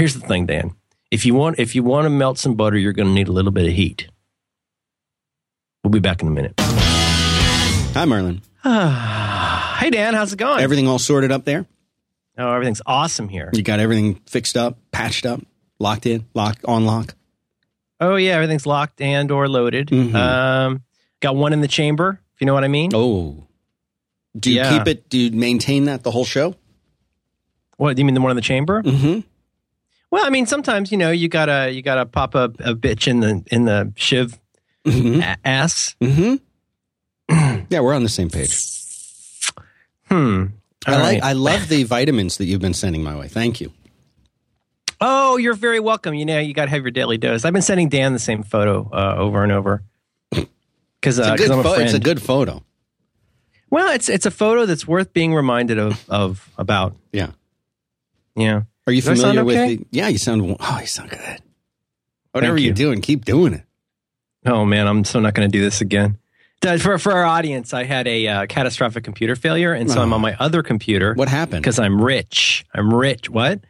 Here's the thing, Dan. If you want, if you want to melt some butter, you're going to need a little bit of heat. We'll be back in a minute. Hi, Merlin. hey, Dan. How's it going? Everything all sorted up there? oh, everything's awesome here. You got everything fixed up, patched up, locked in, locked on lock. Oh yeah, everything's locked and or loaded. Mhm. Um, got one in the chamber. If you know what I mean. Oh, do you Yeah. keep it? Do you maintain that the whole show? What do you mean the one in the chamber? Mm-hmm. Well, I mean sometimes you know you gotta you gotta pop a, a bitch in the in the shiv Mm-hmm. a- ass. Mm-hmm. yeah, we're on the same page. Hmm. I All like. I love the vitamins that you've been sending my way. Thank you. Oh, you're very welcome. You know, you got to have your daily dose. I've been sending Dan the same photo uh, over and over because It's, uh, a, good I'm a friend. it's a good photo. well, it's it's a photo that's worth being reminded of of about. Yeah. Yeah. Are you Do I sound familiar with? okay? The, yeah, you sound. Oh, you sound good. Whatever Thank you're you. doing, keep doing it. Oh man, I'm so not going to do this again. For for our audience, I had a uh, catastrophic computer failure, and so I'm Oh. on my other computer What happened? because I'm rich. I'm rich. What?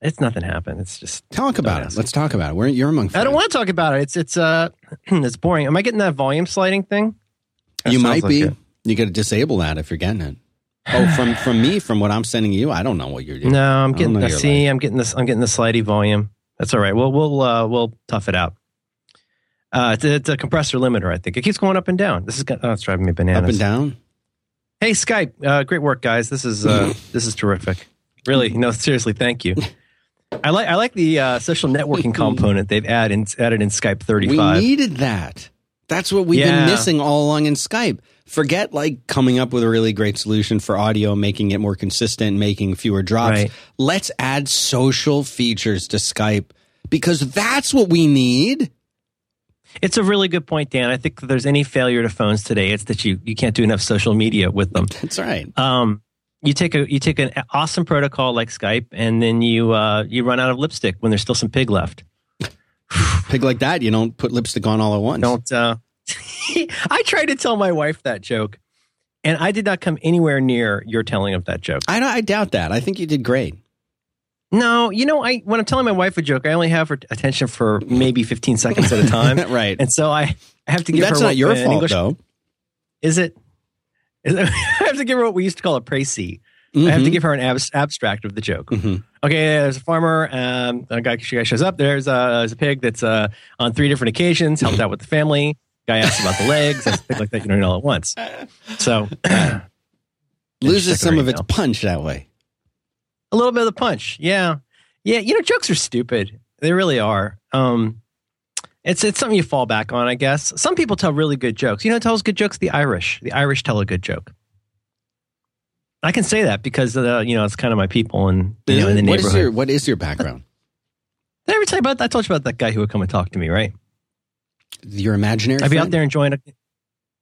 It's nothing happened. It's just Talk about it. Let's talk about it. We're, you're among. I don't want to talk about it. It's it's uh it's boring. Am I getting that volume sliding thing? That You might like be. it. You got to disable that if you're getting it. Oh, from from me, from what I'm sending you, I don't know what you're doing. No, I'm getting. I see, I'm getting this. I'm getting the slidey volume. That's all right. We'll we'll uh, we'll tough it out. Uh, it's, a, it's a compressor limiter. I think it keeps going up and down. This is oh, it's driving me bananas. Up and down. Hey Skype, uh, great work, guys. This is uh, this is terrific. Really, no, seriously, thank you. I like I like the uh, social networking component they've added in, added in Skype We 35. needed that. That's what we've been missing all along in Skype. Forget like coming up with a really great solution for audio, making it more consistent, making fewer drops. Right. Let's add social features to Skype because that's what we need. It's a really good point, Dan. I think if there's any failure to phones today, it's that you you can't do enough social media with them. That's right. Um, you take a you take an awesome protocol like Skype, and then you uh, you run out of lipstick when there's still some pig left. Pig like that, you don't put lipstick on all at once. Don't. Uh, I tried to tell my wife that joke, and I did not come anywhere near your telling of that joke. I, I doubt that. I think you did great. No, you know, I when I'm telling my wife a joke, I only have her attention for maybe 15 seconds at a time, right. and so I, I have to give That's her. not your fault, English- though. Is it? Is it I have to give her what we used to call a précis. I have to give her an abs- abstract of the joke. Mhm. Okay, there's a farmer. Um, a guy, guy shows up. There's a, there's a pig that's uh, on three different occasions helped out with the family. Guy asks about the legs, and things like that. You don't know all at once. So Loses some of its punch that way. a little bit of the punch. Yeah, yeah. You know, jokes are stupid. They really are. Um, it's it's something you fall back on, I guess. Some people tell really good jokes. You know, who tells good jokes. The Irish. The Irish tell a good joke. I can say that because uh, you know it's kind of my people and you know in the What is neighborhood. your What is your background? Did I ever tell you about that? I told you about that guy who would come and talk to me, right? Your imaginary. I'd be out there enjoying a.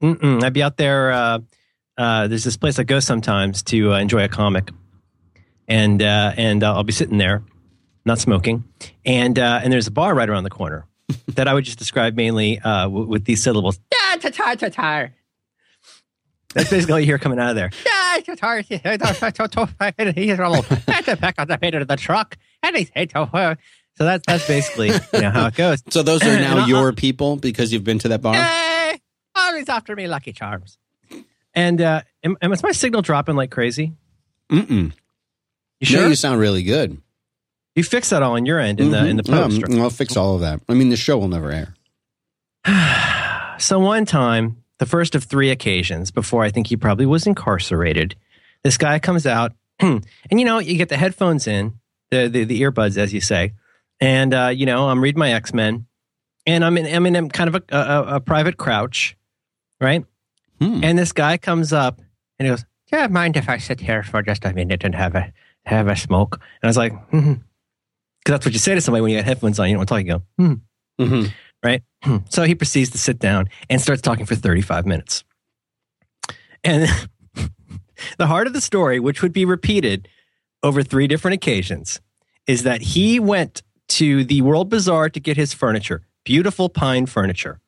Mm-mm, I'd be out there. Uh, uh, there's this place I go sometimes to uh, enjoy a comic, and uh, and uh, I'll be sitting there, not smoking, and uh, and there's a bar right around the corner that I would just describe mainly uh, w- with these syllables. That's basically all you hear coming out of there. Back of the head of the truck, and he's so that's that's basically you know how it goes. So those are now your people because you've been to that bar. Hey, always after me, Lucky Charms. And uh, am, am is my signal dropping like crazy? Mm-mm. You sure? No, you, sound really good. You fix that all on your end in the in the Mhm. Yeah, post. mm, I'll fix all of that. I mean, the show will never air. so one time, the first of three occasions before I think he probably was incarcerated, this guy comes out, and you know you get the headphones in, the the, the earbuds as you say, and uh, you know I'm reading my X Men, and I'm in I'm in a kind of a, a, a private crouch, right? Hmm. And this guy comes up and he goes, "Do you mind if I sit here for just a minute and have a have a smoke?" And I was like, because that's what you say to somebody when you got headphones on. You don't want to talk. You go, "Hmm." Mhm. right? So he proceeds to sit down and starts talking for 35 minutes. And the heart of the story, which would be repeated over three different occasions, is that he went to the World Bazaar to get his furniture, beautiful pine furniture.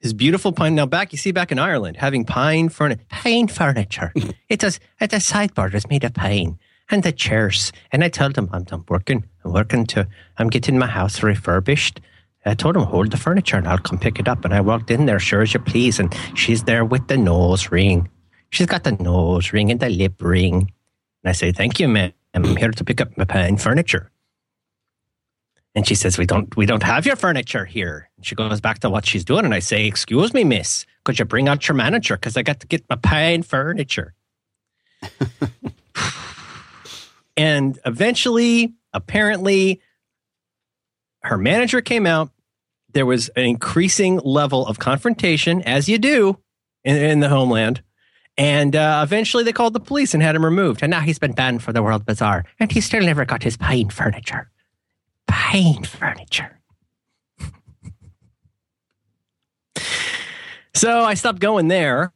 His beautiful pine. Now, back you see back in Ireland, having pine furniture, pine furniture. it's a it's a sideboard. It's made of pine, and the chairs. And I told him, I'm, I'm working, I'm working to, I'm getting my house refurbished. I told him, hold the furniture and I'll come pick it up. And I walked in there, sure as you please. And she's there with the nose ring. She's got the nose ring and the lip ring. And I say, thank you, ma'am. I'm here to pick up my pine furniture. And she says, "We don't, we don't have your furniture here." And she goes back to what she's doing, and I say, "Excuse me, miss, could you bring out your manager? Because I got to get my pine furniture." and eventually, apparently, her manager came out. There was an increasing level of confrontation, as you do in, in the homeland. And uh, eventually, they called the police and had him removed. And now he's been banned for the World Bazaar, and he still never got his pine furniture pine furniture. so I stopped going there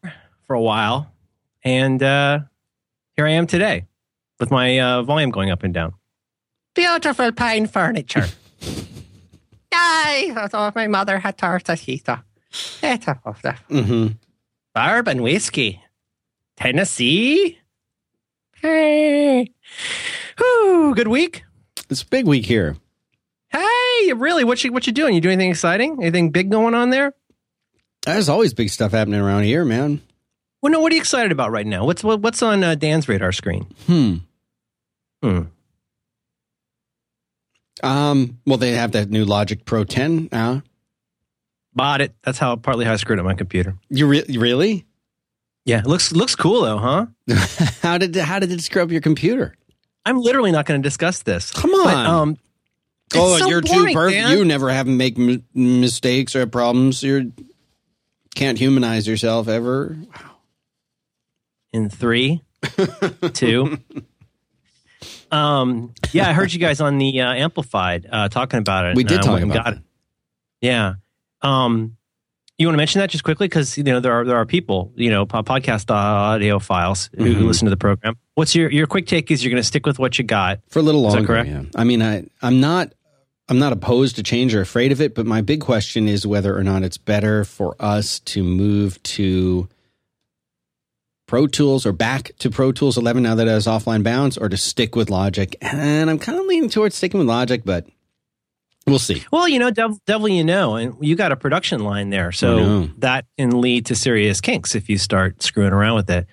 for a while, and uh, here I am today with my uh, volume going up and down. Beautiful pine furniture. Yay! I thought my mother had tortilla. Mm-hmm. Bourbon whiskey. Tennessee. Hey. Whew, good week. It's a big week here. Hey, really? What you what you doing? You doing anything exciting? Anything big going on there? There's always big stuff happening around here, man. Well, no. What are you excited about right now? What's what, what's on uh, Dan's radar screen? Hmm. Hmm. Um. Well, they have that new Logic Pro 10 now. Bought it. That's how partly how I screwed up my computer. You re- really? Yeah, looks looks cool though, huh? how did how did it screw up your computer? I'm literally not going to discuss this. Come on. But, um, oh, so you're boring, too perfect. Dan. You never have to make m- mistakes or problems. You can't humanize yourself ever. Wow. in three, two. Um, yeah, I heard you guys on the uh, Amplified uh, talking about it. We did and I talk about got it. it. Yeah. Um, you want to mention that just quickly because you know there are there are people you know podcast audio files who, who Mhm. listen to the program. What's your your quick take? Is you're going to stick with what you got? for a little Is that longer. correct? Yeah. I mean, I I'm not I'm not opposed to change or afraid of it, but my big question is whether or not it's better for us to move to Pro Tools or back to Pro Tools 11 now that it has offline bounce, or to stick with Logic. And I'm kind of leaning towards sticking with Logic, but we'll see. Well, you know, devil, devil you know, and you got a production line there, so that can lead to serious kinks if you start screwing around with it.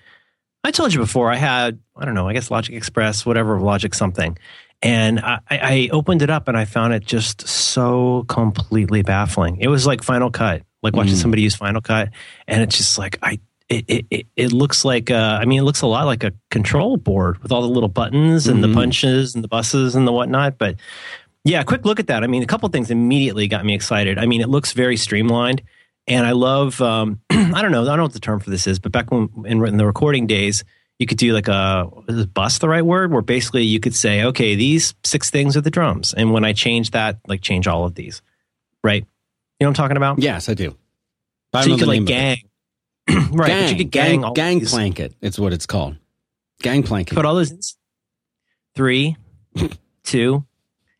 I told you before, I had I don't know, I guess Logic Express, whatever Logic something, and I, I opened it up and I found it just so completely baffling. It was like Final Cut, like watching Mm. somebody use Final Cut, and it's just like I. It, it, it, looks like uh, I mean it looks a lot like a control board with all the little buttons and the Mhm. punches and the buses and the whatnot. But yeah, quick look at that. I mean, a couple things immediately got me excited. I mean, it looks very streamlined, and I love. Um, I don't know. I don't know what the term for this is, but back when in, in the recording days, you could do like a is bus the right word? Where basically you could say, okay, these six things are the drums, and when I change that, like change all of these, right? You know what I'm talking about? Yes, I do. I so you could like it. gang, right? gang, you could gang, gang, all gang these- planket. It's what it's called. Gang planket. put all those three, two.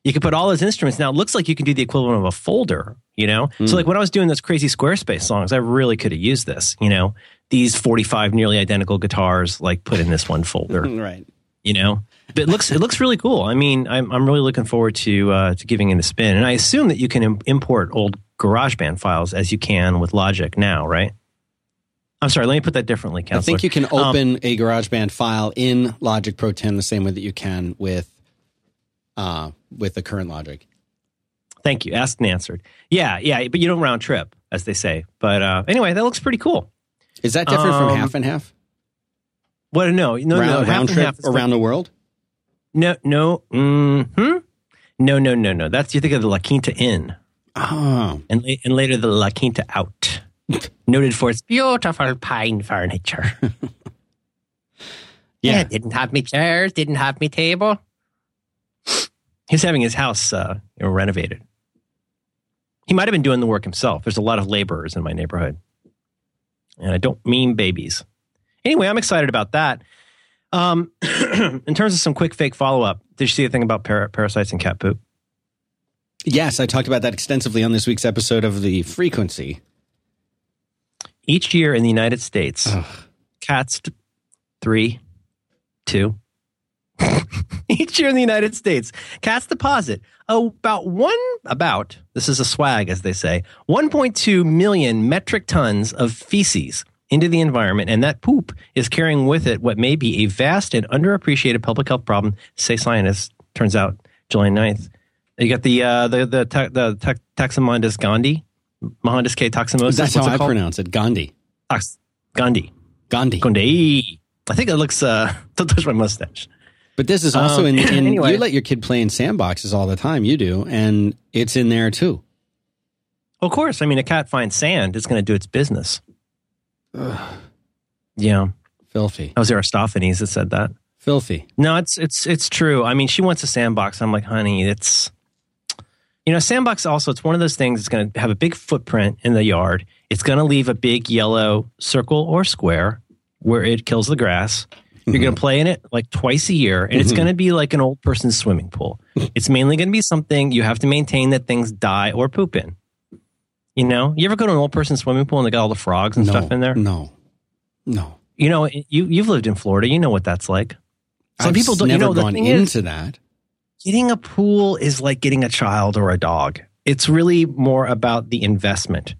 You could put all those instruments. Now it looks like you can do the equivalent of a folder, you know? Mm. So like when I was doing those crazy Squarespace songs, I really could have used this, you know? These 45 nearly identical guitars like put in this one folder, right. you know? But it looks it looks really cool. I mean, I'm I'm really looking forward to uh, to giving it a spin. And I assume that you can Im- import old GarageBand files as you can with Logic now, right? I'm sorry, let me put that differently, I think you can Um, open a GarageBand file in Logic Pro 10 the same way that you can with uh, with the current Logic. Thank you. Asked and answered. Yeah, yeah, but you don't round trip, as they say. But uh, anyway, that looks pretty cool. Is that different Um, from half and half? What? No, no, round no. half round trip around the world? No, no. Hmm. No, no, no, no. That's you think of the La Quinta Inn, Oh, and and later the La Quinta Out, noted for its beautiful pine furniture. yeah. didn't have me chairs, didn't have me table. He's having his house uh, renovated. He might have been doing the work himself. There's a lot of laborers in my neighborhood, and I don't mean babies. Anyway, I'm excited about that. Um, in terms of some quick fake follow up, did you see a thing about par- parasites and cat poop? Yes, I talked about that extensively on this week's episode of The Frequency. Each year in the United States, Ugh. cats t- three, two, each year in the United States, cats deposit about one, about, this is a swag, as they say, 1.2 million metric tons of feces into the environment. And that poop is carrying with it what may be a vast and underappreciated public health problem, say scientists. Turns out, July 9th. You got the, uh, the, the, the, the Taximondus gondii, Mohandus K. toximosis. That's how I called? pronounce it, Gandhi. Tax, Gandhi. Gandhi. Gandhi. I think it looks, uh, don't touch my mustache. But this is also um, in, in anyway. you let your kid play in sandboxes all the time. You do, and it's in there too. Of course, I mean a cat finds sand, it's going to do its business. Ugh. Yeah, filthy. That was Aristophanes that said that. Filthy. No, it's it's it's true. I mean, she wants a sandbox. I'm like, honey, it's you know, a sandbox also. It's one of those things. It's going to have a big footprint in the yard. It's going to leave a big yellow circle or square where it kills the grass. You're going to play in it like twice a year, and it's mm-hmm. going to be like an old person's swimming pool. It's mainly going to be something you have to maintain that things die or poop in. You know, you ever go to an old person's swimming pool and they got all the frogs and no, stuff in there? No, no. You know, you you've lived in Florida. You know what that's like. Some I've people don't. Never you know, gone into is, that. Getting a pool is like getting a child or a dog. It's really more about the investment.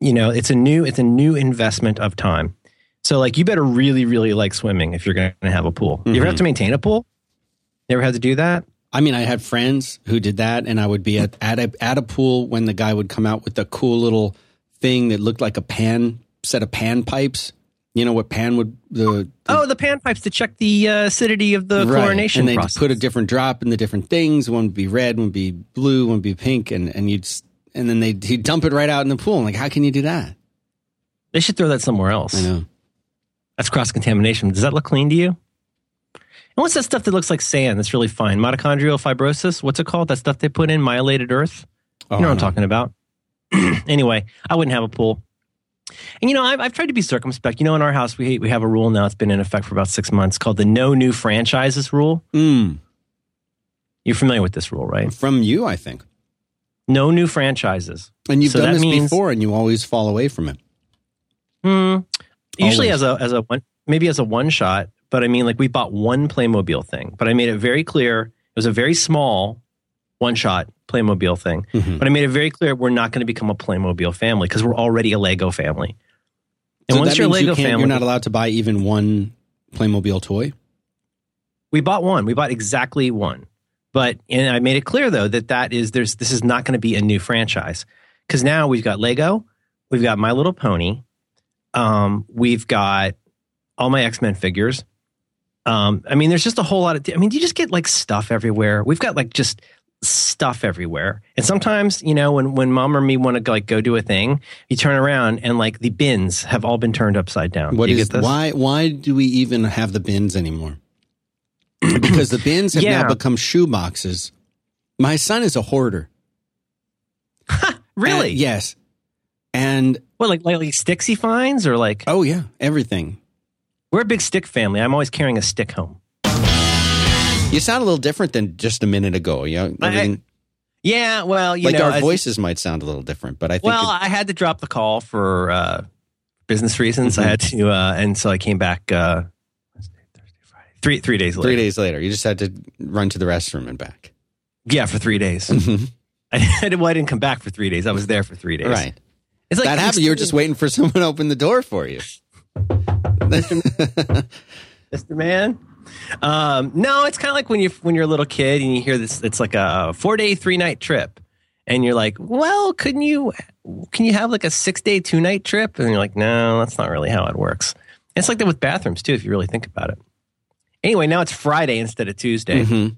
You know, it's a new it's a new investment of time. So like you better really, really like swimming if you're going to have a pool. Mm-hmm. You ever have to mm-hmm. maintain a pool? You ever had to do that? I mean, I had friends who did that, and I would be at at a, at a pool when the guy would come out with a cool little thing that looked like a pan set of pan pipes. You know what pan would the, the oh the pan pipes to check the uh, acidity of the right. chlorination and they put a different drop in the different things. One would be red, one would be blue, one would be pink, and and you'd and then they he'd dump it right out in the pool. I'm like, how can you do that? They should throw that somewhere else. I know. That's cross contamination. Does that look clean to you? And what's that stuff that looks like sand that's really fine? Mitochondrial fibrosis? What's it called? That stuff they put in myelated earth? You know what I'm talking about. anyway, I wouldn't have a pool. And you know, I've, I've tried to be circumspect. You know, in our house, we we have a rule now. It's been in effect for about six months called the no new franchises rule. Mm. You're familiar with this rule, right? From you, I think. No new franchises. And you've so done this means, before, and you always fall away from it. Hmm. Usually Always. as a as a one maybe as a one shot, but I mean like we bought one Playmobil thing, but I made it very clear it was a very small one shot Playmobil thing. Mm-hmm. But I made it very clear we're not going to become a Playmobil family because we're already a Lego family. And so once you're a Lego you family, you're not allowed to buy even one Playmobil toy. We bought one. We bought exactly one. But and I made it clear though that that is there's this is not going to be a new franchise because now we've got Lego, we've got My Little Pony, um, we've got all my X Men figures. Um, I mean, there's just a whole lot of. I mean, you just get like stuff everywhere. We've got like just stuff everywhere. And sometimes, you know, when when mom or me want to like go do a thing, you turn around and like the bins have all been turned upside down. What is why why do we even have the bins anymore? because the bins have yeah. now become shoe boxes. My son is a hoarder. really? And, yes. And what, like, like, like sticks he finds or like? Oh, yeah, everything. We're a big stick family. I'm always carrying a stick home. You sound a little different than just a minute ago. You know, everything. I, yeah, well, you like know, our voices might sound a little different, but I think. Well, I had to drop the call for uh, business reasons. Mm-hmm. I had to, uh, and so I came back uh, three three days later. Three days later, you just had to run to the restroom and back. Yeah, for three days. Mm-hmm. I, well, I didn't come back for three days. I was there for three days. Right. It's like that happened. You were just waiting for someone to open the door for you. Mr. Man. Um, no, it's kind of like when you when you're a little kid and you hear this. It's like a four day, three night trip, and you're like, "Well, couldn't you? Can you have like a six day, two night trip?" And you're like, "No, that's not really how it works." it's like that with bathrooms too, if you really think about it. Anyway, now it's Friday instead of Tuesday. Mm-hmm.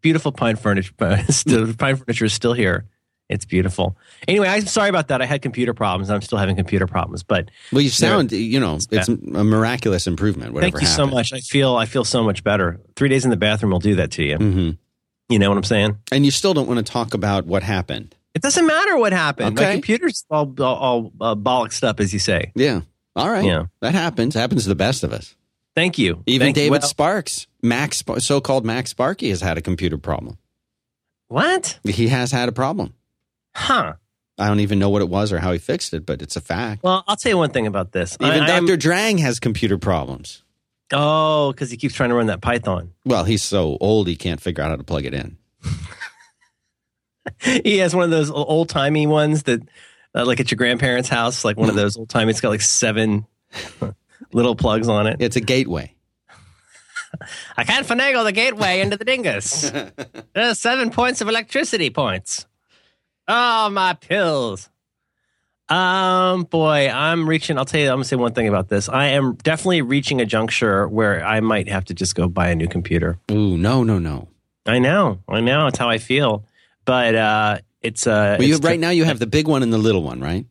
Beautiful pine furniture. pine furniture is still here. It's beautiful. Anyway, I'm sorry about that. I had computer problems. I'm still having computer problems, but well, you sound you know it's a miraculous improvement. Whatever. Thank you happened. so much. I feel I feel so much better. Three days in the bathroom will do that to you. Mm-hmm. You know what I'm saying? And you still don't want to talk about what happened. It doesn't matter what happened. Okay. My computer's all all, all uh, bollocked up, as you say. Yeah. All right. Yeah. That happens. Happens to the best of us. Thank you. Even Thank, David well, Sparks, Max, so-called MacSparky, has had a computer problem. What? He has had a problem. Huh. I don't even know what it was or how he fixed it, but it's a fact. Well, I'll tell you one thing about this. Even I, Dr. Drang has computer problems. Oh, because he keeps trying to run that Python. Well, he's so old he can't figure out how to plug it in. he has one of those old timey ones that, uh, like at your grandparents' house, like one of those old timey. It's got like seven little plugs on it. It's a gateway. I can't finagle the gateway into the dingus. There's seven points of electricity points. Oh, my pills. Um, boy, I'm reaching. I'll tell you, I'm gonna say one thing about this. I am definitely reaching a juncture where I might have to just go buy a new computer. Ooh, no, no, no. I know, I know. It's how I feel. But uh, it's uh, Well, you, it's right now you have the big one and the little one, right?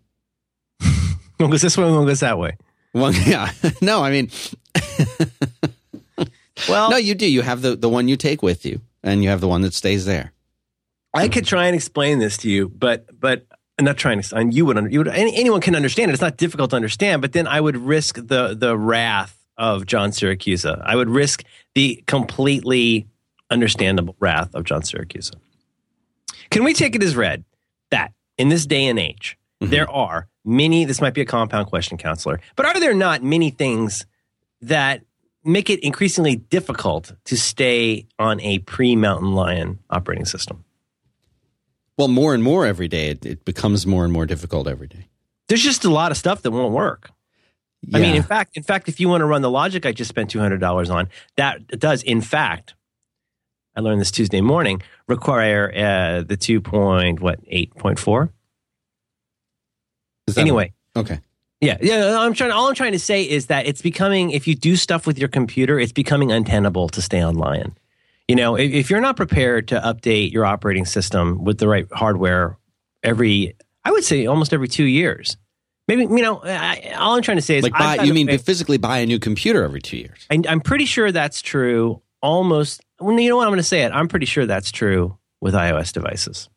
one goes this way, one goes that way. One, yeah. no, I mean, Well, no, you do. You have the, the one you take with you, and you have the one that stays there. I could try and explain this to you, but but I'm not trying to. And you would, you would any, anyone can understand it. It's not difficult to understand. But then I would risk the the wrath of John Siracusa. I would risk the completely understandable wrath of John Siracusa. Can we take it as read that in this day and age mm-hmm. there are many? This might be a compound question, counselor, but are there not many things that make it increasingly difficult to stay on a pre Mountain Lion operating system? Well, more and more every day, it, it becomes more and more difficult every day. there's just a lot of stuff that won't work. I mean, in fact, in fact, if you want to run the logic I just spent two hundred dollars on, that does, in fact, I learned this Tuesday morning, require uh, the two point what eight point four. Anyway, okay. yeah, yeah. I'm trying. All I'm trying to say is that it's becoming. If you do stuff with your computer, it's becoming untenable to stay on Lion. You know, if, if you're not prepared to update your operating system with the right hardware every, I would say almost every two years. Maybe you know. I, all I'm trying to say is, Like, buy, you mean way- physically buy a new computer every two years? I, I'm pretty sure that's true. Almost. Well, you know what? I'm going to say it. I'm pretty sure that's true with iOS devices.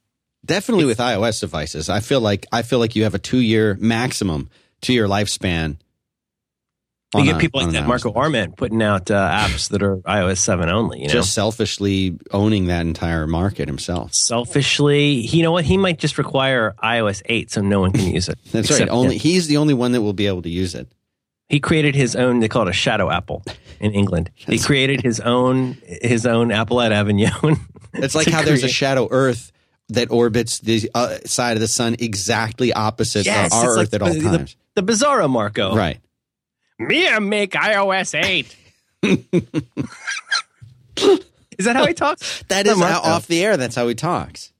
Definitely with iOS devices. I feel like I feel like you have a two year maximum to your lifespan. You get a- people like that, Marco. Arment, putting out uh, apps that are iOS 7 only. You know, just selfishly owning that entire market himself. selfishly, you know what? He might just require iOS 8 so no one can use it. That's right. Only him. he's the only one that will be able to use it. he created his own. They call it a shadow apple in England. He created his own his own apple at Avignon. It's like how there's a shadow Earth that orbits the uh, side of the sun exactly opposite Yes, our Earth like at all the- the- times. the Bizarro Marco. Right. Me and make iOS 8. Is that how he talks? That is how, off the air. That's how he talks.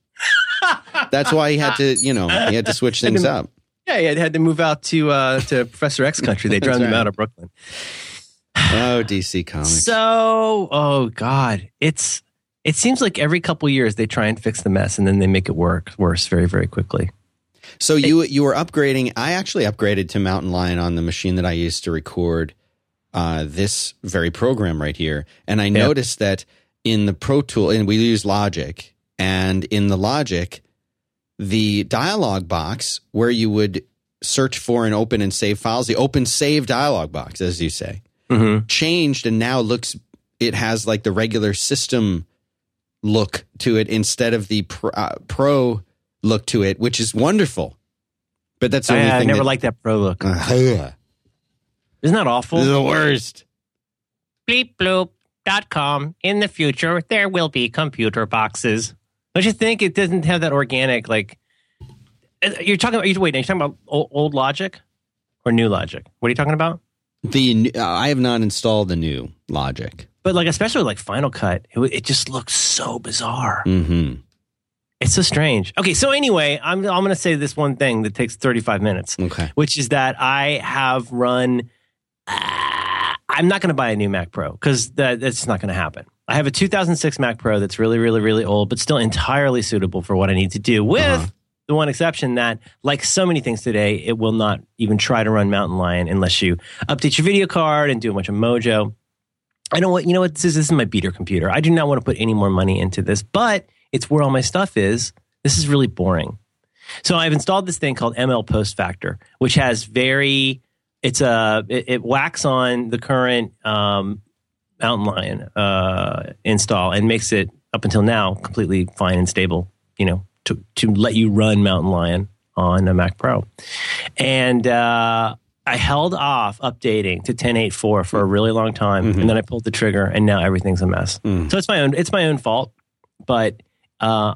That's why he had to, you know, he had to switch things up. Yeah, he had, had to move out to uh, to Professor X country. They drove him out of Brooklyn. Oh, DC Comics. So, oh god, it's it seems like every couple years they try and fix the mess and then they make it work worse very very quickly. So you you were upgrading. I actually upgraded to Mountain Lion on the machine that I used to record uh, this very program right here, and I noticed that in the Pro Tool, and we use Logic, and in the Logic, the dialog box where you would search for and open and save files, the open save dialog box, as you say, Mm-hmm. changed and now looks. It has like the regular system look to it instead of the pro, uh, pro look to it, which is wonderful. But that's the only I, I thing. never that, liked that pro look. Ugh. Isn't that awful? the worst. bleepbloop.com. In the future, there will be computer boxes. Don't you think it doesn't have that organic, like, uh, you're talking about, wait, are you talking about old, old logic or new logic? What are you talking about? The uh, I have not installed the new Logic. But like, especially like Final Cut, it, it just looks so bizarre. hmm It's so strange. Okay, so anyway, I'm, I'm going to say this one thing that takes 35 minutes, Okay. which is that I have run. Uh, I'm not going to buy a new Mac Pro because that, that's not going to happen. I have a 2006 Mac Pro that's really, really, really old, but still entirely suitable for what I need to do. With Uh-huh. the one exception that, like so many things today, it will not even try to run Mountain Lion unless you update your video card and do a bunch of Mojo. I don't want, you know what, this is, this is my beater computer. I do not want to put any more money into this, but it's where all my stuff is. This is really boring. So I've installed this thing called ML Post Factor, which has very, it's a, it, it whacks on the current um, Mountain Lion uh, install and makes it up until now completely fine and stable, you know, to, to let you run Mountain Lion on a Mac Pro. And uh, I held off updating to 10.8.4 for a really long time, Mhm. and then I pulled the trigger, and now everything's a mess. Mm. So it's my own. It's my own fault, but uh,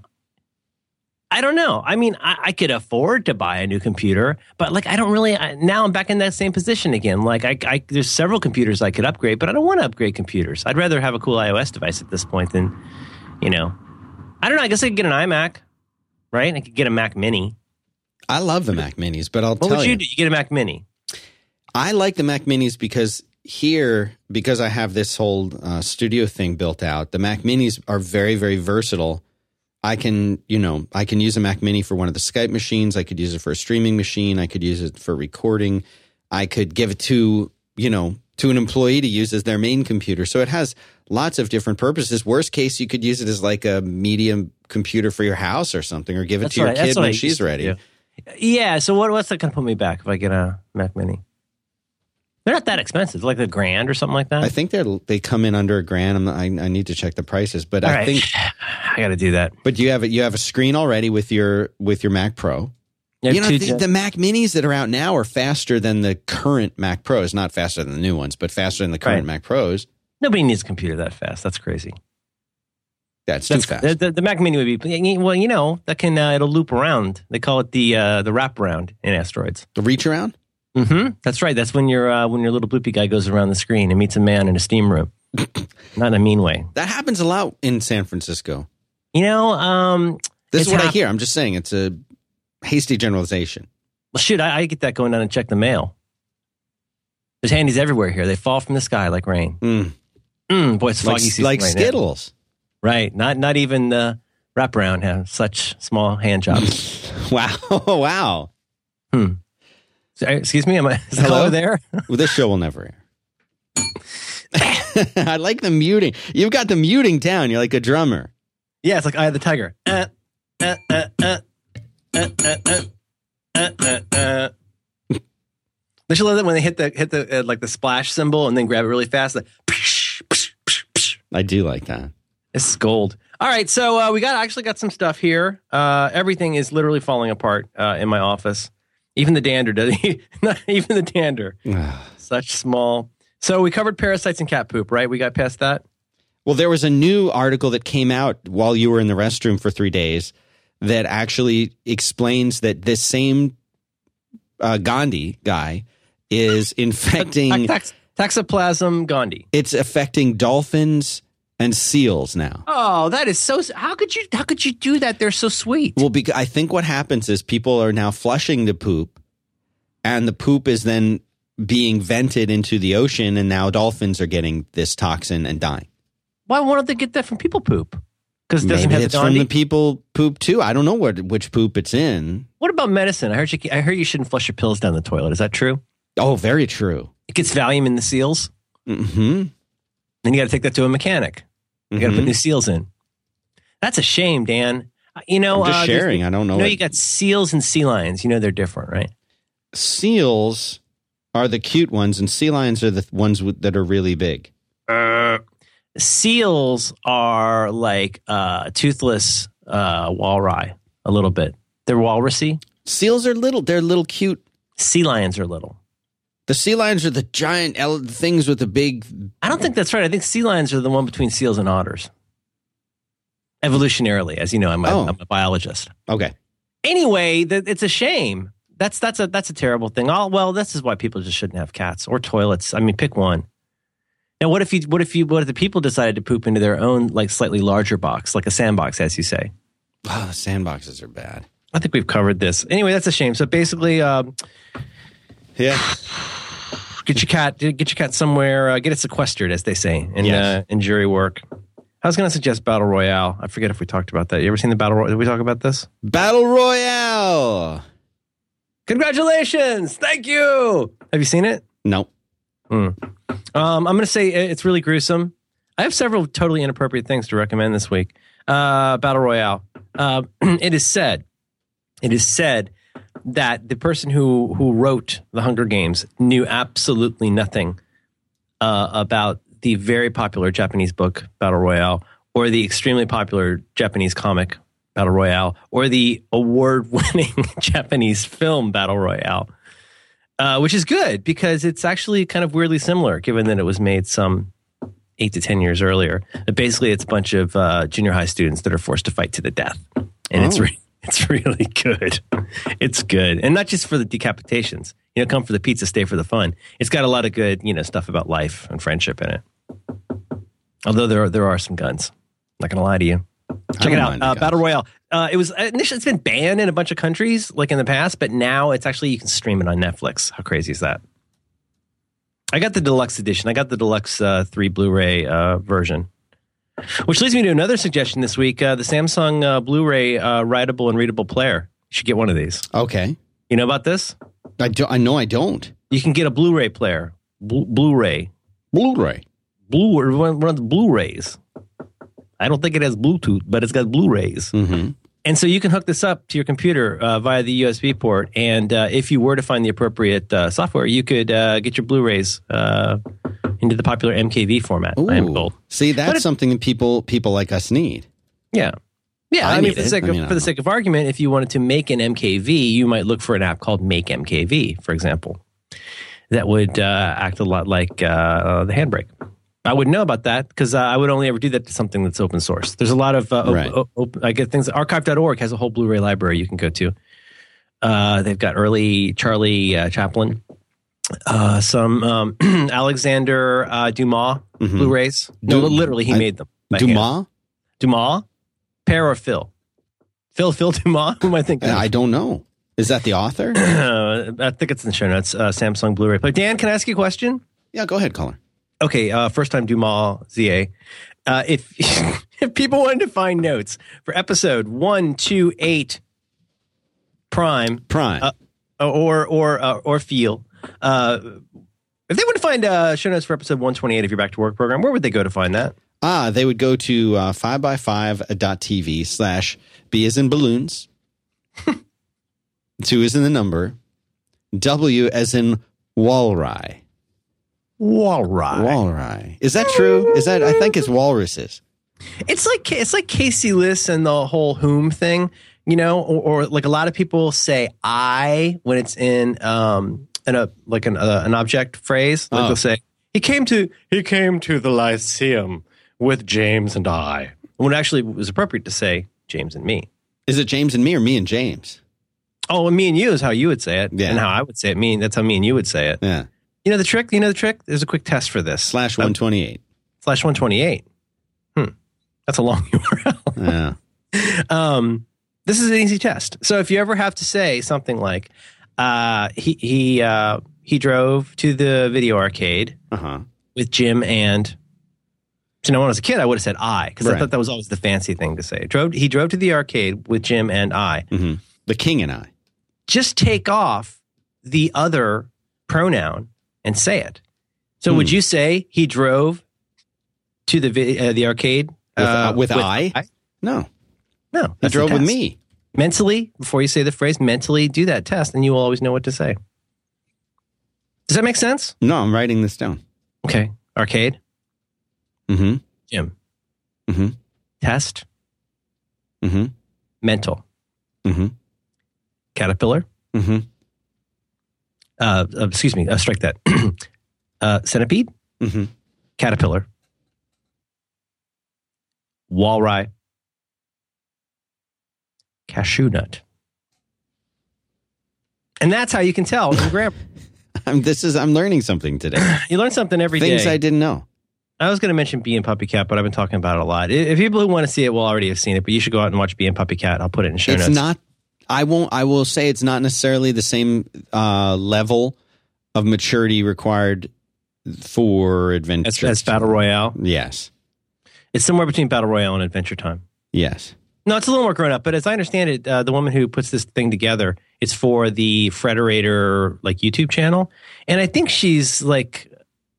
I don't know. I mean, I, I could afford to buy a new computer, but like I don't really. I, now I'm back in that same position again. Like I, I, there's several computers I could upgrade, but I don't want to upgrade computers. I'd rather have a cool iOS device at this point than, you know, I don't know. I guess I could get an iMac, right? I could get a Mac Mini. I love the Mac Minis, but I'll What tell would you, you do? You get a Mac Mini. I like the Mac Minis because here, because I have this whole uh, studio thing built out, the Mac Minis are very, very versatile. I can, you know, I can use a Mac Mini for one of the Skype machines. I could use it for a streaming machine. I could use it for recording. I could give it to, you know, to an employee to use as their main computer. So it has lots of different purposes. Worst case, you could use it as like a medium computer for your house or something, or give it That's to your that's kid when she's ready. Yeah. So what, what's that going to put me back if I get a Mac Mini? They're not that expensive. Like a grand or something like that. I think they they come in under a grand. I'm I, I need to check the prices, but All I right. think. I got to do that. But you have a, you have a screen already with your with your Mac Pro. Yeah, you know the, the Mac Minis that are out now are faster than the current Mac Pros. Not faster than the new ones, but faster than the current Right. Mac Pros. Nobody needs a computer that fast. That's crazy. That's, That's too fast. The, the, Mac Mini would be well. You know that can uh, it'll loop around. They call it the uh, the wrap around in asteroids. the reach around. Hmm That's right. That's when your uh, when your little bloopy guy goes around the screen and meets a man in a steam room. Not in a mean way. That happens a lot in San Francisco. You know. Um, This is what I hear. I'm just saying it's a hasty generalization. well, shoot, I, I get that going down and check the mail. There's handies everywhere here. They fall from the sky like rain. Mm. Mm, boy, it's foggy Like, season like right now. Skittles. Right. Not not even the wraparound have such small hand jobs. Wow, wow. Uh, Excuse me. Am I hello, hello there? well, this show will never air. I like the muting. You've got the muting down. You're like a drummer. Yeah, it's like I the tiger. Uh, uh, uh, they love that when they hit the hit the like the splash cymbal and then grab it really fast. Like, psh, psh, psh, I do like that. It's gold. All right, so we got actually got some stuff here. everything is literally falling apart in my office. Even the dander does. He? Not even the dander. Such small. So we covered parasites and cat poop, right? We got past that. Well, there was a new article that came out while you were in the restroom for three days that actually explains that this same uh, Gandhi guy is infecting. Tax- Taxoplasm gondii. it's affecting dolphins and seals now. Oh, that is so. How could you? How could you do that? They're so sweet. Well, because I think what happens is people are now flushing the poop, and the poop is then being vented into the ocean, and now dolphins are getting this toxin and dying. Why won't they get that from people poop? Because it doesn't Maybe have it's the from the people poop too. I don't know what which poop it's in. what about medicine? I heard you. I heard you shouldn't flush your pills down the toilet. Is that true? Oh, very true. It gets Valium in the seals. hmm Then you got to take that to a mechanic. You got to put new seals in. That's a shame, Dan. Uh, You know, I'm just uh, sharing. I don't know. You know, what- you got seals and sea lions. You know they're different, right? seals are the cute ones, and sea lions are the ones that are really big. Seals are like uh, toothless uh, walrus, a little bit. They're walrusy. Seals are little. They're little cute. Sea lions are little. The sea lions are the giant ele- things with the big. I don't think that's right. I think sea lions are the one between seals and otters. Evolutionarily, as you know, I'm a, Oh. I'm a biologist. Okay. Anyway, th- it's a shame. That's that's a that's a terrible thing. Oh well, this is why people just shouldn't have cats or toilets. I mean, pick one. Now, what if you what if you what if the people decided to poop into their own like slightly larger box, like a sandbox, as you say? Oh, sandboxes are bad. I think we've covered this. Anyway, that's a shame. So basically, um, Yeah. get your cat get your cat somewhere, uh, get it sequestered, as they say in Yes. uh, in jury work. I was going to suggest battle royale. I forget if we talked about that. You ever seen the battle royale? Did we talk about this? Battle Royale. Congratulations! Thank you. Have you seen it? No. Um, I'm going to say it's really gruesome. I have several totally inappropriate things to recommend this week. Uh, Battle Royale. Uh, it is said, it is said that the person who who wrote the Hunger Games knew absolutely nothing uh, about the very popular Japanese book Battle Royale, or the extremely popular Japanese comic Battle Royale, or the award-winning Japanese film Battle Royale. uh, which is good because it's actually kind of weirdly similar, given that it was made some eight to ten years earlier. But basically, it's a bunch of uh, junior high students that are forced to fight to the death, and it's Oh. re- it's really good. It's good, and not just for the decapitations. You know, come for the pizza, stay for the fun. It's got a lot of good, you know, stuff about life and friendship in it. Although there are, there are some guns. Not gonna lie to you. Check it out. Uh. Battle Royale. Uh, it was initially it's been banned in a bunch of countries, like in the past, but now it's actually you can stream it on Netflix. How crazy is that? I got the deluxe edition. I got the deluxe uh, three Blu-ray uh, version, which leads me to another suggestion this week: uh, the Samsung uh, Blu-ray uh, writable and readable player. You should get one of these. Okay. You know about this? I, do, I know I don't. You can get a Blu-ray player, Blu- Blu-ray, Blu-ray. One one of the Blu-rays. I don't think it has Bluetooth, but it's got Blu-rays. Mm-hmm. And so you can hook this up to your computer uh, via the USB port. And uh, if you were to find the appropriate uh, software, you could uh, get your Blu-rays uh, into the popular MKV format. Am told. See, that's it- something that people people like us need. Yeah. Yeah, I I, mean, for the, sake I of, mean, I for the sake of argument, if you wanted to make an MKV, you might look for an app called Make MKV, for example, that would uh, act a lot like the Handbrake. I wouldn't know about that because uh, I would only ever do that to something that's open source. There's a lot of uh, op- Right. op- op- I get things. Archive.org has a whole Blu-ray library you can go to. Uh, they've got early Charlie uh, Chaplin, uh, some um, Alexander uh, Dumas Mhm. Blu-rays. No, literally, he I- made them. by hand. Dumas? Dumas, Pear or Phil? Phil, Phil Dumas? Who am I thinking? I don't know. Is that the author? I think it's in the show notes. Uh, Samsung Blu-ray. But Dan, can I ask you a question? yeah, go ahead, caller. Okay, uh, first time Dumas ZA. Uh, if if people wanted to find notes for episode one, two, eight, Prime, Prime. Uh, or or uh, or Feel, uh, if they want to find uh, show notes for episode one twenty eight of your Back to Work program, where would they go to find that? ah, they would go to uh, 5by5.tv slash B is in balloons, 2 is in the number, W as in walry. Walrus. Walry. Is that true? Is that, I think it's walruses. It's like it's like Casey Liss and the whole whom thing, you know, or, or like a lot of people say I when it's in um in a like an uh, an object phrase. Like Oh. they'll say he came to he came to the Lyceum with James and I. When actually it was appropriate to say James and me. Is it James and me or me and James? Oh, and me and you is how you would say it, Yeah. and how I would say it. Me, that's how me and you would say it. Yeah. You know the trick. You know the trick. There's a quick test for this. Slash Uh, 128. slash one twenty eight. Hmm, that's a long URL. Yeah. um, this is an easy test. So if you ever have to say something like, uh, he he uh, he drove to the video arcade Uh huh. with Jim and. So now when I was a kid, I would have said I because I thought that was always the fancy thing to say. Drove he drove to the arcade with Jim and I. hmm The king and I. Just take off the other pronoun and say it. So would Hmm. you say he drove to the uh, the arcade With, uh, with I? No. No, He drove with me. mentally before you say the phrase mentally do that test and you will always know what to say does that make sense No, I'm writing this down. okay arcade Mm-hmm. jim Mhm. test Mm-hmm. mental Mm-hmm. caterpillar Mm-hmm. Uh, uh, excuse me uh, strike that uh, centipede Mm-hmm. caterpillar walrus cashew nut and that's how you can tell in grammar I'm, this is I'm learning something today. you learn something every day. Things I didn't know. I was going to mention Bee and Puppy Cat, but I've been talking about it a lot. If people who want to see it will already have seen it, but you should go out and watch Bee and Puppy Cat. I'll put it in show it's notes. not. I won't. I will say it's not necessarily the same uh, level of maturity required for adventure. as, as Battle Royale. Yes. It's somewhere between Battle Royale and Adventure Time. Yes. No, it's a little more grown up, but as I understand it, uh, the woman who puts this thing together, it's for the Frederator like YouTube channel, and I think she's like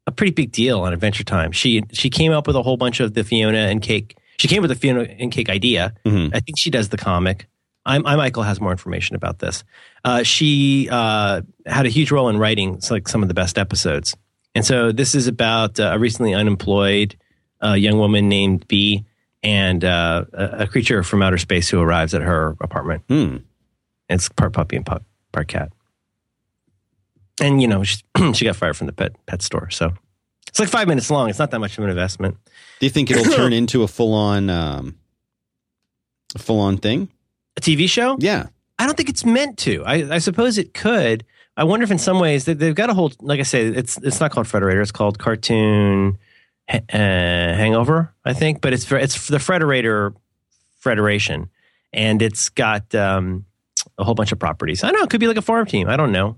a pretty big deal on Adventure Time. She she came up with a whole bunch of the Fiona and Cake. She came with the Fiona and Cake idea. Mhm. I think she does the comic. I, I Michael has more information about this. Uh, she uh, had a huge role in writing like some of the best episodes, and so this is about uh, a recently unemployed uh, young woman named Bee and uh, a, a creature from outer space who arrives at her apartment. Hmm. It's part puppy and pup, part cat. and you know she, she got fired from the pet pet store. So it's like five minutes long. It's not that much of an investment. Do you think it'll turn into a full on, um, full on thing? A TV show? Yeah. I don't think it's meant to. I, I suppose it could. I wonder if in some ways that they've got a whole, like I say, it's it's not called Frederator. It's called Cartoon uh, Hangover, I think. But it's for, it's for the Frederator Federation, and it's got um, a whole bunch of properties. I know. It could be like a farm team. I don't know.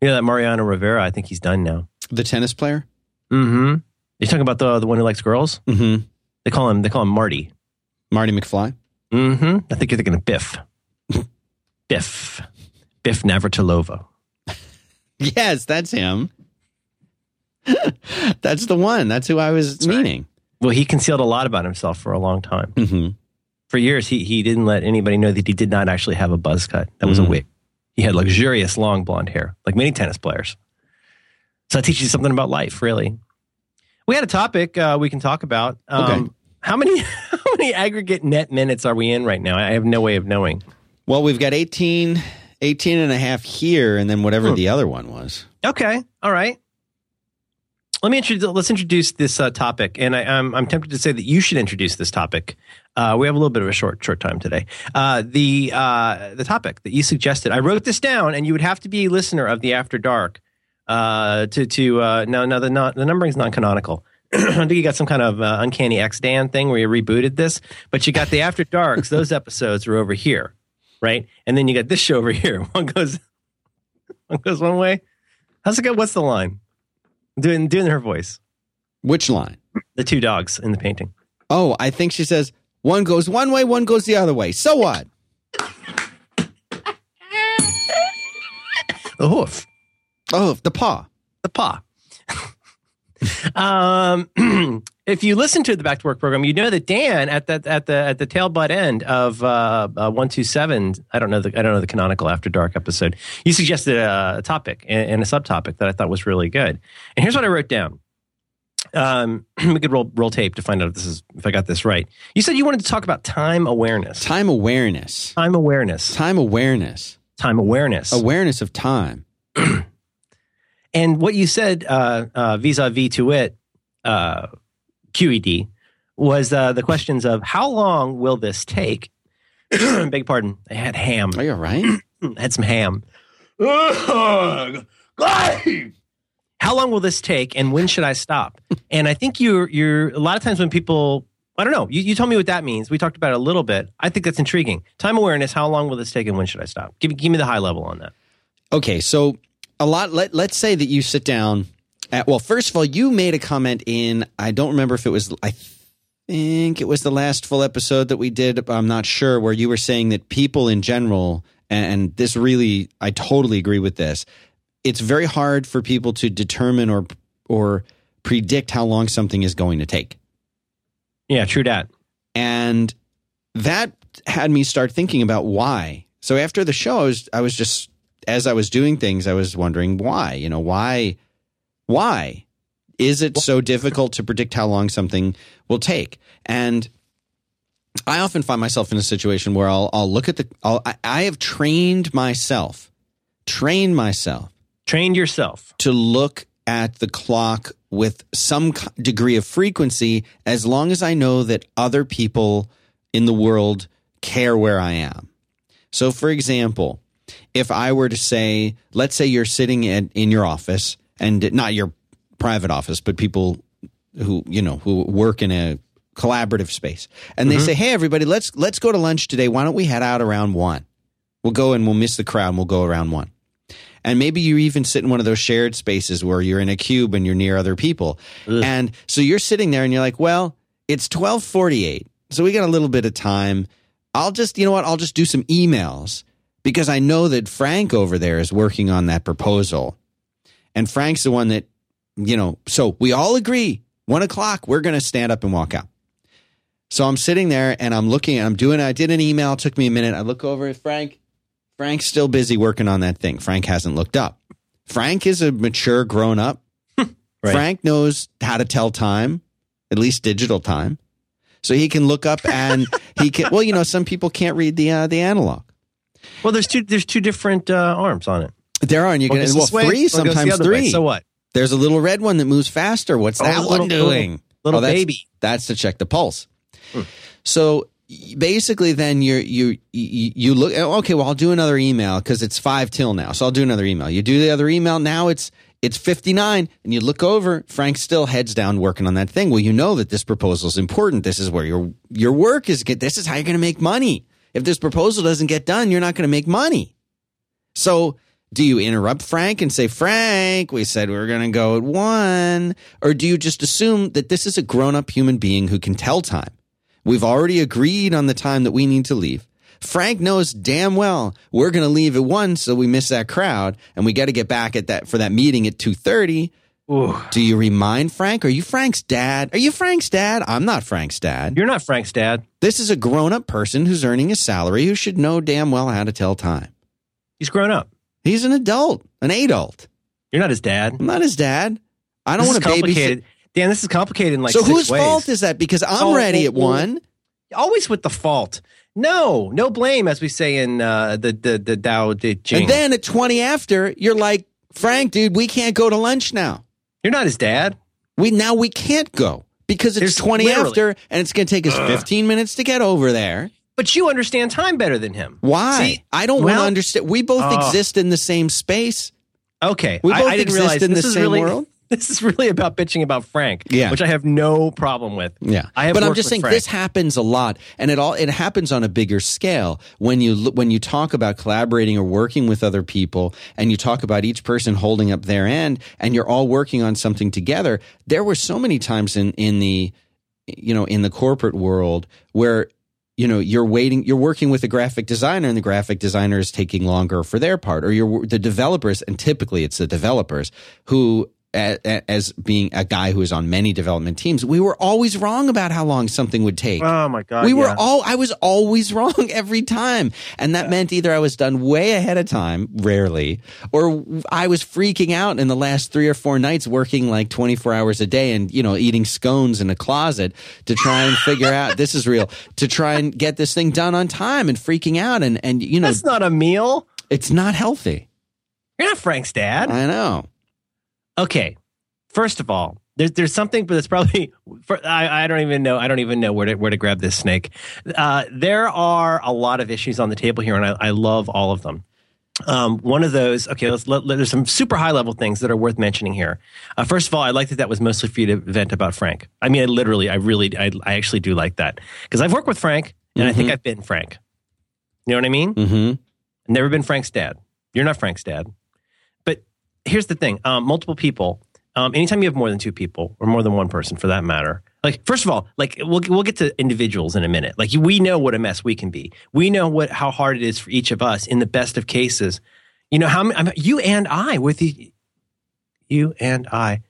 You know that Mariano Rivera. I think he's done now. The tennis player. Mm-hmm. You talking about the the one who likes girls? Mm-hmm. They call him they call him Marty. Marty McFly. Mm-hmm. I think you're thinking of Biff. Biff. Biff Navratilova. Yes, that's him. that's the one. That's who I was That's right. meaning. Well, he concealed a lot about himself for a long time. hmm For years, he he didn't let anybody know that he did not actually have a buzz cut. That was Mhm. a wig. He had luxurious long blonde hair, like many tennis players. So that teaches you something about life, really. We had a topic uh, we can talk about. Um, Okay. How many how many aggregate net minutes are we in right now? I have no way of knowing. Well, we've got 18, 18 and a half here, and then whatever Hmm. the other one was. Okay, all right. Let me introduce. Let's introduce this uh, topic, and I, I'm I'm tempted to say that you should introduce this topic. Uh, we have a little bit of a short short time today. Uh, the uh, the topic that you suggested, I wrote this down, and you would have to be a listener of the After Dark uh, to to uh, no no the not, the numbering is non canonical. I think you got some kind of uh, uncanny X Dan thing where you rebooted this, but you got the After Darks. those episodes are over here, right? And then you got this show over here. One goes one goes one way. How's it go? What's the line? Doing doing her voice. Which line? The two dogs in the painting. Oh, I think she says one goes one way, one goes the other way. So what? The hoof. Oh, the paw. The paw. um, if you listen to the Back to Work program, you know that Dan at the at the at the tail butt end of uh, uh, one two seven. I don't know the I don't know the canonical After Dark episode. You suggested a, topic and, and a subtopic that I thought was really good. And here's what I wrote down. Um, we could roll roll tape to find out if this is if I got this right. You said you wanted to talk about time awareness. Time awareness. Time awareness. Time awareness. Time awareness. Awareness of time. And what you said uh, uh, vis-a-vis to it, uh, QED, was uh, the questions of how long will this take? Beg pardon. I had ham. Are you all right? I had some ham. how long will this take, and when should I stop? and I think you're you're a lot of times when people. I don't know. You, you told me what that means. We talked about it a little bit. I think that's intriguing. Time awareness. How long will this take, and when should I stop? Give, give me the high level on that. Okay, so a lot. Let Let's say that you sit down. At, well, first of all, you made a comment in. I don't remember if it was. I think it was the last full episode that we did. I'm not sure where you were saying that people in general, and this really, I totally agree with this. It's very hard for people to determine or or predict how long something is going to take. Yeah, true that. and that had me start thinking about why. So after the show, I was, I was just as I was doing things, I was wondering why. You know, why? Why is it so difficult to predict how long something will take? And I often find myself in a situation where I'll, I'll look at the. I'll, I, I have trained myself, trained myself Train yourself. to look at the clock with some degree of frequency as long as I know that other people in the world care where I am. So, for example, if I were to say, let's say you're sitting at, in your office and not your private office, but people who, you know, who work in a collaborative space and they mm-hmm. say, Hey, everybody, let's, let's go to lunch today. Why don't we head out around one? We'll go and we'll miss the crowd and we'll go around one. And maybe you even sit in one of those shared spaces where you're in a cube and you're near other people. Ugh. And so you're sitting there and you're like, well, it's 1248. So we got a little bit of time. I'll just, you know what? I'll just do some emails because I know that Frank over there is working on that proposal. And Frank's the one that, you know, so we all agree one o'clock, we're going to stand up and walk out. So I'm sitting there and I'm looking, I'm doing, I did an email, took me a minute. I look over at Frank. Frank's still busy working on that thing. Frank hasn't looked up. Frank is a mature grown up. Right. Frank knows how to tell time, at least digital time. So he can look up and he can, well, you know, some people can't read the, uh, the analog. Well, there's two there's two different uh, arms on it. There are, and you goes well three, sometimes other way. three. So what? There's a little red one that moves faster. What's Oh, that little- one doing? little Oh, that's- baby. That's to check the pulse. Hmm. So basically, then you're, you you you look. oh, Okay, well, I'll do another email because it's five till now. So I'll do another email. You do the other email. Now it's it's fifty nine, and you look over. Frank still heads down working on that thing. Well, you know that this proposal is important. This is where your your work is. Get this is how you're going to make money. If this proposal doesn't get done, you're not going to make money. So do you interrupt Frank and say, Frank, we said we were going to go at one? Or do you just assume that this is a grown up human being who can tell time? We've already agreed on the time that we need to leave. Frank knows damn well we're going to leave at one, so we miss that crowd, and we got to get back at that for that meeting at two thirty. Ooh. Do you remind Frank? Are you Frank's dad? Are you Frank's dad? I'm not Frank's dad. You're not Frank's dad. This is a grown up person who's earning a salary who should know damn well how to tell time. He's grown up. He's an adult, an adult. You're not his dad. I'm not his dad. I don't want to babysit. complicated. Dan, this is complicated in like so whose ways. fault is that? Because I'm Oh, ready oh, at oh. one. Always with the fault. No, no blame, as we say in uh, the the the Tao Te Ching. And then at 20 after, you're like, Frank, dude, we can't go to lunch now. You're not his dad. We now we can't go because it's There's 20 literally- after and it's going to take us 15 minutes to get over there. But you understand time better than him. Why? See, I don't want to well- understand. We both exist in the same space. Okay, We I- both I, didn't exist realize in the this is same really, world. This is really about bitching about Frank, Yeah. which I have no problem with. Yeah, I have but I'm just saying Frank. this happens a lot, and it all it happens on a bigger scale when you when you talk about collaborating or working with other people, and you talk about each person holding up their end, and you're all working on something together. There were so many times in in the you know in the corporate world where you know you're waiting you're working with a graphic designer and the graphic designer is taking longer for their part or you're the developers and typically it's the developers who as being a guy who is on many development teams we were always wrong about how long something would take Oh my god, we were yeah. all I was always wrong every time. And that meant either I was done way ahead of time, rarely, or I was freaking out in the last 3 or 4 nights working like 24 hours a day and, you know, eating scones in a closet to try and figure out this is real, to try and get this thing done on time and freaking out and and you know, That's not a meal. it's not healthy. You're not Frank's dad. I know. Okay first of all there's there's something but it's probably for, I, I don't even know i don't even know where to where to grab this snake. Uh, there are a lot of issues on the table here and i, I love all of them. Um, one of those okay let's let, there's some super high level things that are worth mentioning here. Uh, first of all i like that that was mostly for you to vent about frank. I mean I literally i really i, I actually do like that. Because i've worked with frank and i think i've been frank. You know what i mean? Mm-hmm. Never been Frank's dad. You're not Frank's dad. Here's the thing: um, multiple people. Um, anytime you have more than two people, or more than one person, for that matter. Like, first of all, like we'll we'll get to individuals in a minute. Like, we know what a mess we can be. We know what how hard it is for each of us. In the best of cases, you know how you and I with the, you and I,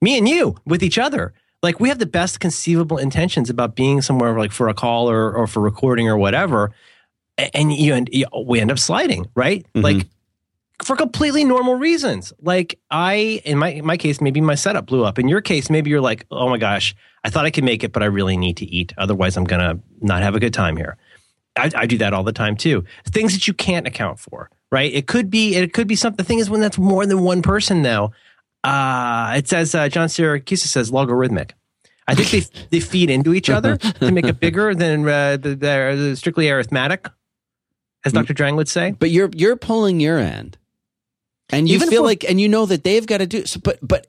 me and you with each other. Like we have the best conceivable intentions about being somewhere like for a call or, or for recording or whatever and you and you, we end up sliding, right? Mhm. Like for completely normal reasons. Like I, in my in my case, maybe my setup blew up. In your case, maybe you're like, oh my gosh, I thought I could make it, but I really need to eat. Otherwise, I'm gonna not have a good time here. I, I do that all the time too. Things that you can't account for, right? It could be it could be something. The thing is, when that's more than one person now, uh, it says uh, John Siracusa says logarithmic. I think they they feed into each other to make it bigger than uh, the, the strictly arithmetic, as Dr. Drang would say. But you're you're pulling your end, and you Even feel for- like, and you know that they've got to do. So, but but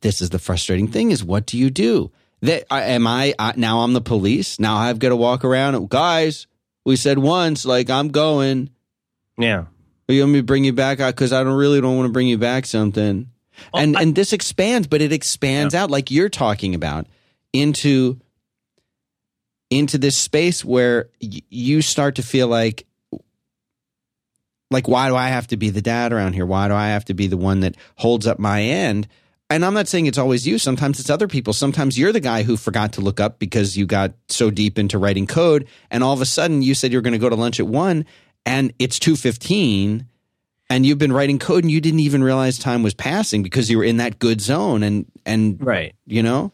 this is the frustrating thing: is what do you do? That am I, I now? I'm the police. Now I've got to walk around. Guys, we said once, like I'm going. Yeah. You want me to bring you back? Because I don't really don't want to bring you back something. Well, and I- and this expands, but it expands out like you're talking about into into this space where y- you start to feel like like why do I have to be the dad around here? Why do I have to be the one that holds up my end? And I'm not saying it's always you. Sometimes it's other people. Sometimes you're the guy who forgot to look up because you got so deep into writing code, and all of a sudden you said you're going to go to lunch at one, and it's two fifteen, and you've been writing code, and you didn't even realize time was passing because you were in that good zone, and and Right. you know,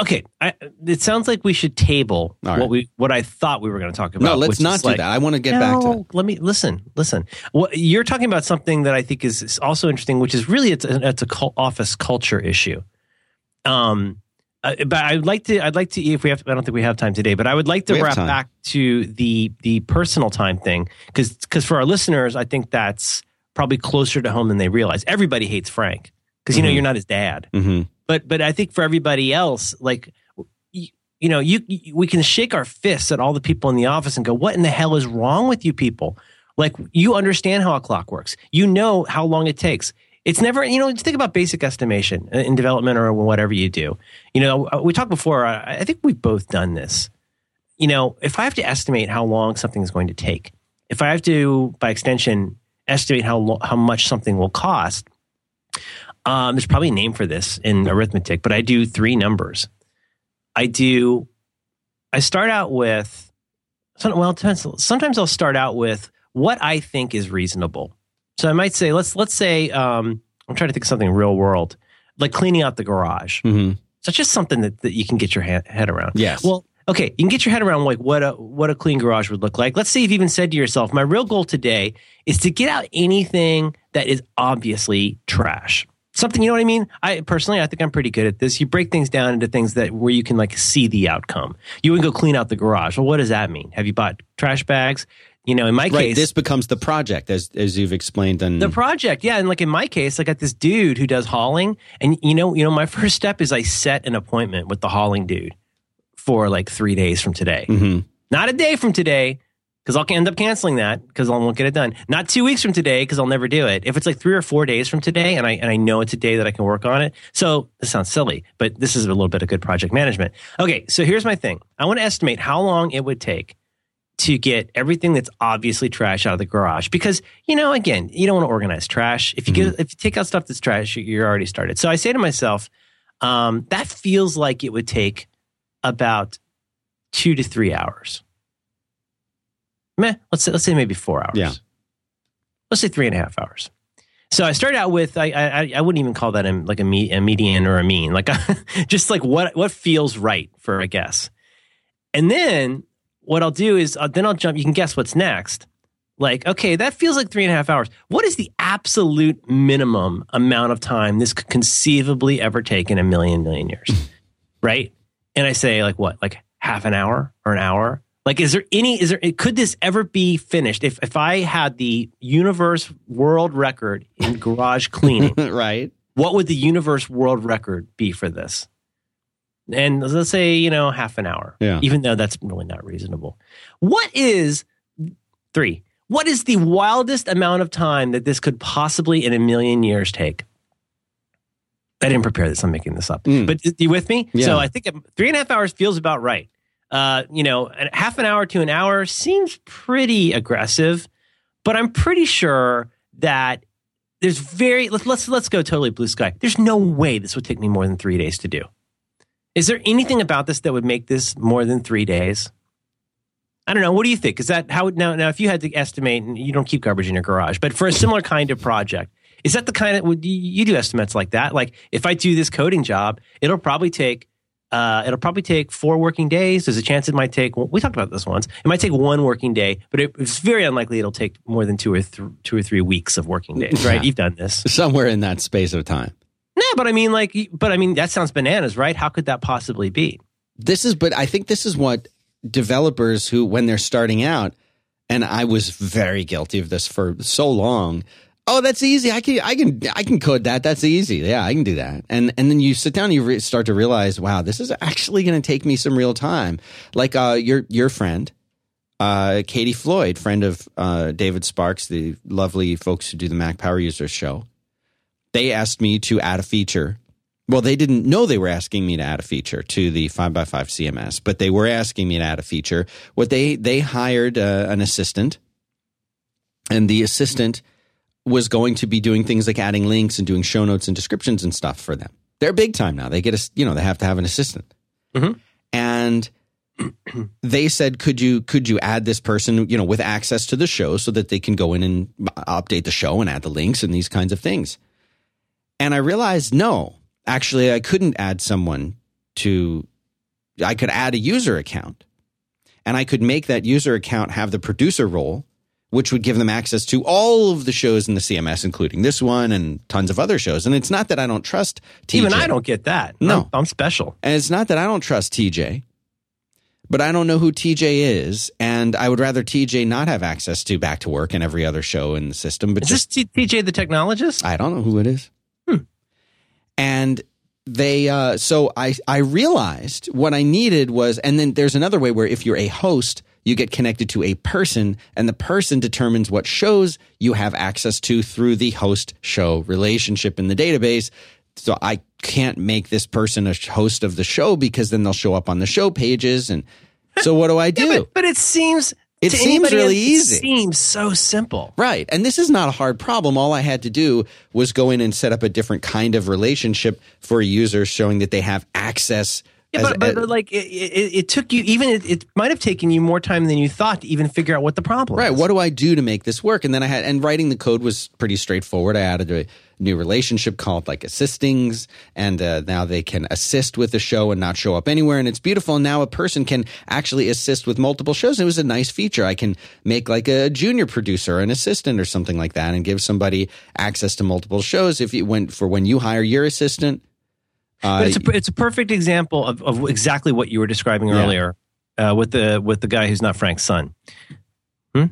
okay, I, it sounds like we should table right. what we what I thought we were going to talk about. No, let's not do like- that. I want to get back to No, that. Let me listen. Listen. What you're talking about something that I think is, is also interesting, which is really it's a, it's a cult, office culture issue. Um, uh, but I'd like to I'd like to if we have I don't think we have time today, but I would like to We wrap back to the the personal time thing because because for our listeners, I think that's probably closer to home than they realize. Everybody hates Frank because you know Mhm. you're not his dad hmm but but I think for everybody else, like you, you know, you, you we can shake our fists at all the people in the office and go, "What in the hell is wrong with you people?" Like you understand how a clock works. You know how long it takes. It's never, you know, think about basic estimation in development or whatever you do. You know, uh, we talked before. I I think we've both done this. You know, if I have to estimate how long something is going to take, if I have to, by extension, estimate how lo- how much something will cost, um, there's probably a name for this in arithmetic, but I do three numbers. I do. I start out with. Well, sometimes I'll start out with what I think is reasonable. So I might say, let's let's say um, I'm trying to think of something real world, like cleaning out the garage. hmm So it's just something that, that you can get your ha- head around. Yes. Well, okay, you can get your head around like what a what a clean garage would look like. Let's say you've even said to yourself, my real goal today is to get out anything that is obviously trash. Something you know what I mean? I personally I think I'm pretty good at this. You break things down into things that where you can like see the outcome. You would go clean out the garage. Well, what does that mean? Have you bought trash bags? You know, in my right. case, This becomes the project, as as you've explained. And the project, yeah, and like in my case, I got this dude who does hauling, and you know, you know, my first step is I set an appointment with the hauling dude for like three days from today, Mhm. not a day from today, because I'll end up canceling that because I won't get it done. Not two weeks from today because I'll never do it. If it's like three or four days from today, and I and I know it's a day that I can work on it, so this sounds silly, but this is a little bit of good project management. Okay, so here's my thing: I want to estimate how long it would take to get everything that's obviously trash out of the garage because you know again you don't want to organize trash if you get if you take out stuff that's trash you- you're already started so i say to myself um, that feels like it would take about two to three hours meh let's say, let's say maybe four hours Yeah. let's say three and a half hours so I started out with I I, I wouldn't even call that a, like a, me, a median or a mean like just like what what feels right for a guess, and then what I'll do is uh, then I'll jump. You can guess what's next. Like okay, that feels like three and a half hours. What is the absolute minimum amount of time this could conceivably ever take in a million million years, right? And I say like what like half an hour or an hour. Like, is there any? Is there? Could this ever be finished? If if I had the universe world record in garage cleaning, right. what would the universe world record be for this? And let's say you know half an hour. Yeah. Even though that's really not reasonable. What is three? What is the wildest amount of time that this could possibly in a million years take? I didn't prepare this. I'm making this up. Mm. But you with me? Yeah. So I think three and a half hours feels about right. Uh, you know, half an hour to an hour seems pretty aggressive, but I'm pretty sure that there's very let's let's let's go totally blue sky. There's no way this would take me more than three days to do. Is there anything about this that would make this more than three days? I don't know. What do you think? Is that how now? Now, if you had to estimate, and you don't keep garbage in your garage, but for a similar kind of project, is that the kind of would you do estimates like that? Like if I do this coding job, it'll probably take uh, it'll probably take four working days. There's a chance it might take. We talked about this once. It might take one working day, but it, it's very unlikely it'll take more than two or th- two or three weeks of working days. Right? Yeah. You've done this. Somewhere in that space of time. No, but I mean, like, but I mean, that sounds bananas, right? How could that possibly be? This is, but I think this is what developers who, when they're starting out, and I was very guilty of this for so long. Oh, that's easy. I can, I can, I can code that. That's easy. Yeah, I can do that. And and then you sit down, and you re- start to realize, wow, this is actually going to take me some real time. Like uh, your your friend, uh, Katie Floyd, friend of uh, David Sparks, the lovely folks who do the Mac Power Users show. They asked me to add a feature well, they didn't know they were asking me to add a feature to the 5x5 CMS, but they were asking me to add a feature. What they they hired uh, an assistant, and the assistant was going to be doing things like adding links and doing show notes and descriptions and stuff for them. They're big time now. They get a you know they have to have an assistant, Mhm. and they said, "Could you could you add this person you know with access to the show so that they can go in and update the show and add the links and these kinds of things?" And I realized no, actually, I couldn't add someone to I could add a user account and I could make that user account have the producer role, which would give them access to all of the shows in the CMS, including this one and tons of other shows. And it's not that I don't trust TJ. Even I don't get that. No. I'm, I'm special. And it's not that I don't trust TJ, but I don't know who TJ is. And I would rather TJ not have access to back to work and every other show in the system. But Is just, this TJ the technologist? I don't know who it is. Hmm. And they, uh, so I, I realized what I needed was, and then there's another way where if you're a host, you get connected to a person and the person determines what shows you have access to through the host show relationship in the database. So I can't make this person a host of the show because then they'll show up on the show pages. And so what do I do? Yeah, but, but it seems It seems really else, easy. It seems so simple. Right. And this is not a hard problem. All I had to do was go in and set up a different kind of relationship for a user showing that they have access. Yeah, as- but, but, like it, it, it took you even it, it might have taken you more time than you thought to even figure out what the problem was. Right. is. What do I do to make this work? And then I had, and writing the code was pretty straightforward. I added a new relationship called like assistings, and uh, now they can assist with the show and not show up anywhere. And it's beautiful. And now a person can actually assist with multiple shows. It was a nice feature. I can make like a junior producer, an assistant, or something like that, and give somebody access to multiple shows. If you went for when you hire your assistant, But it's a, it's a perfect example of, of exactly what you were describing Yeah. earlier uh, with the with the guy who's not Frank's son. Hmm?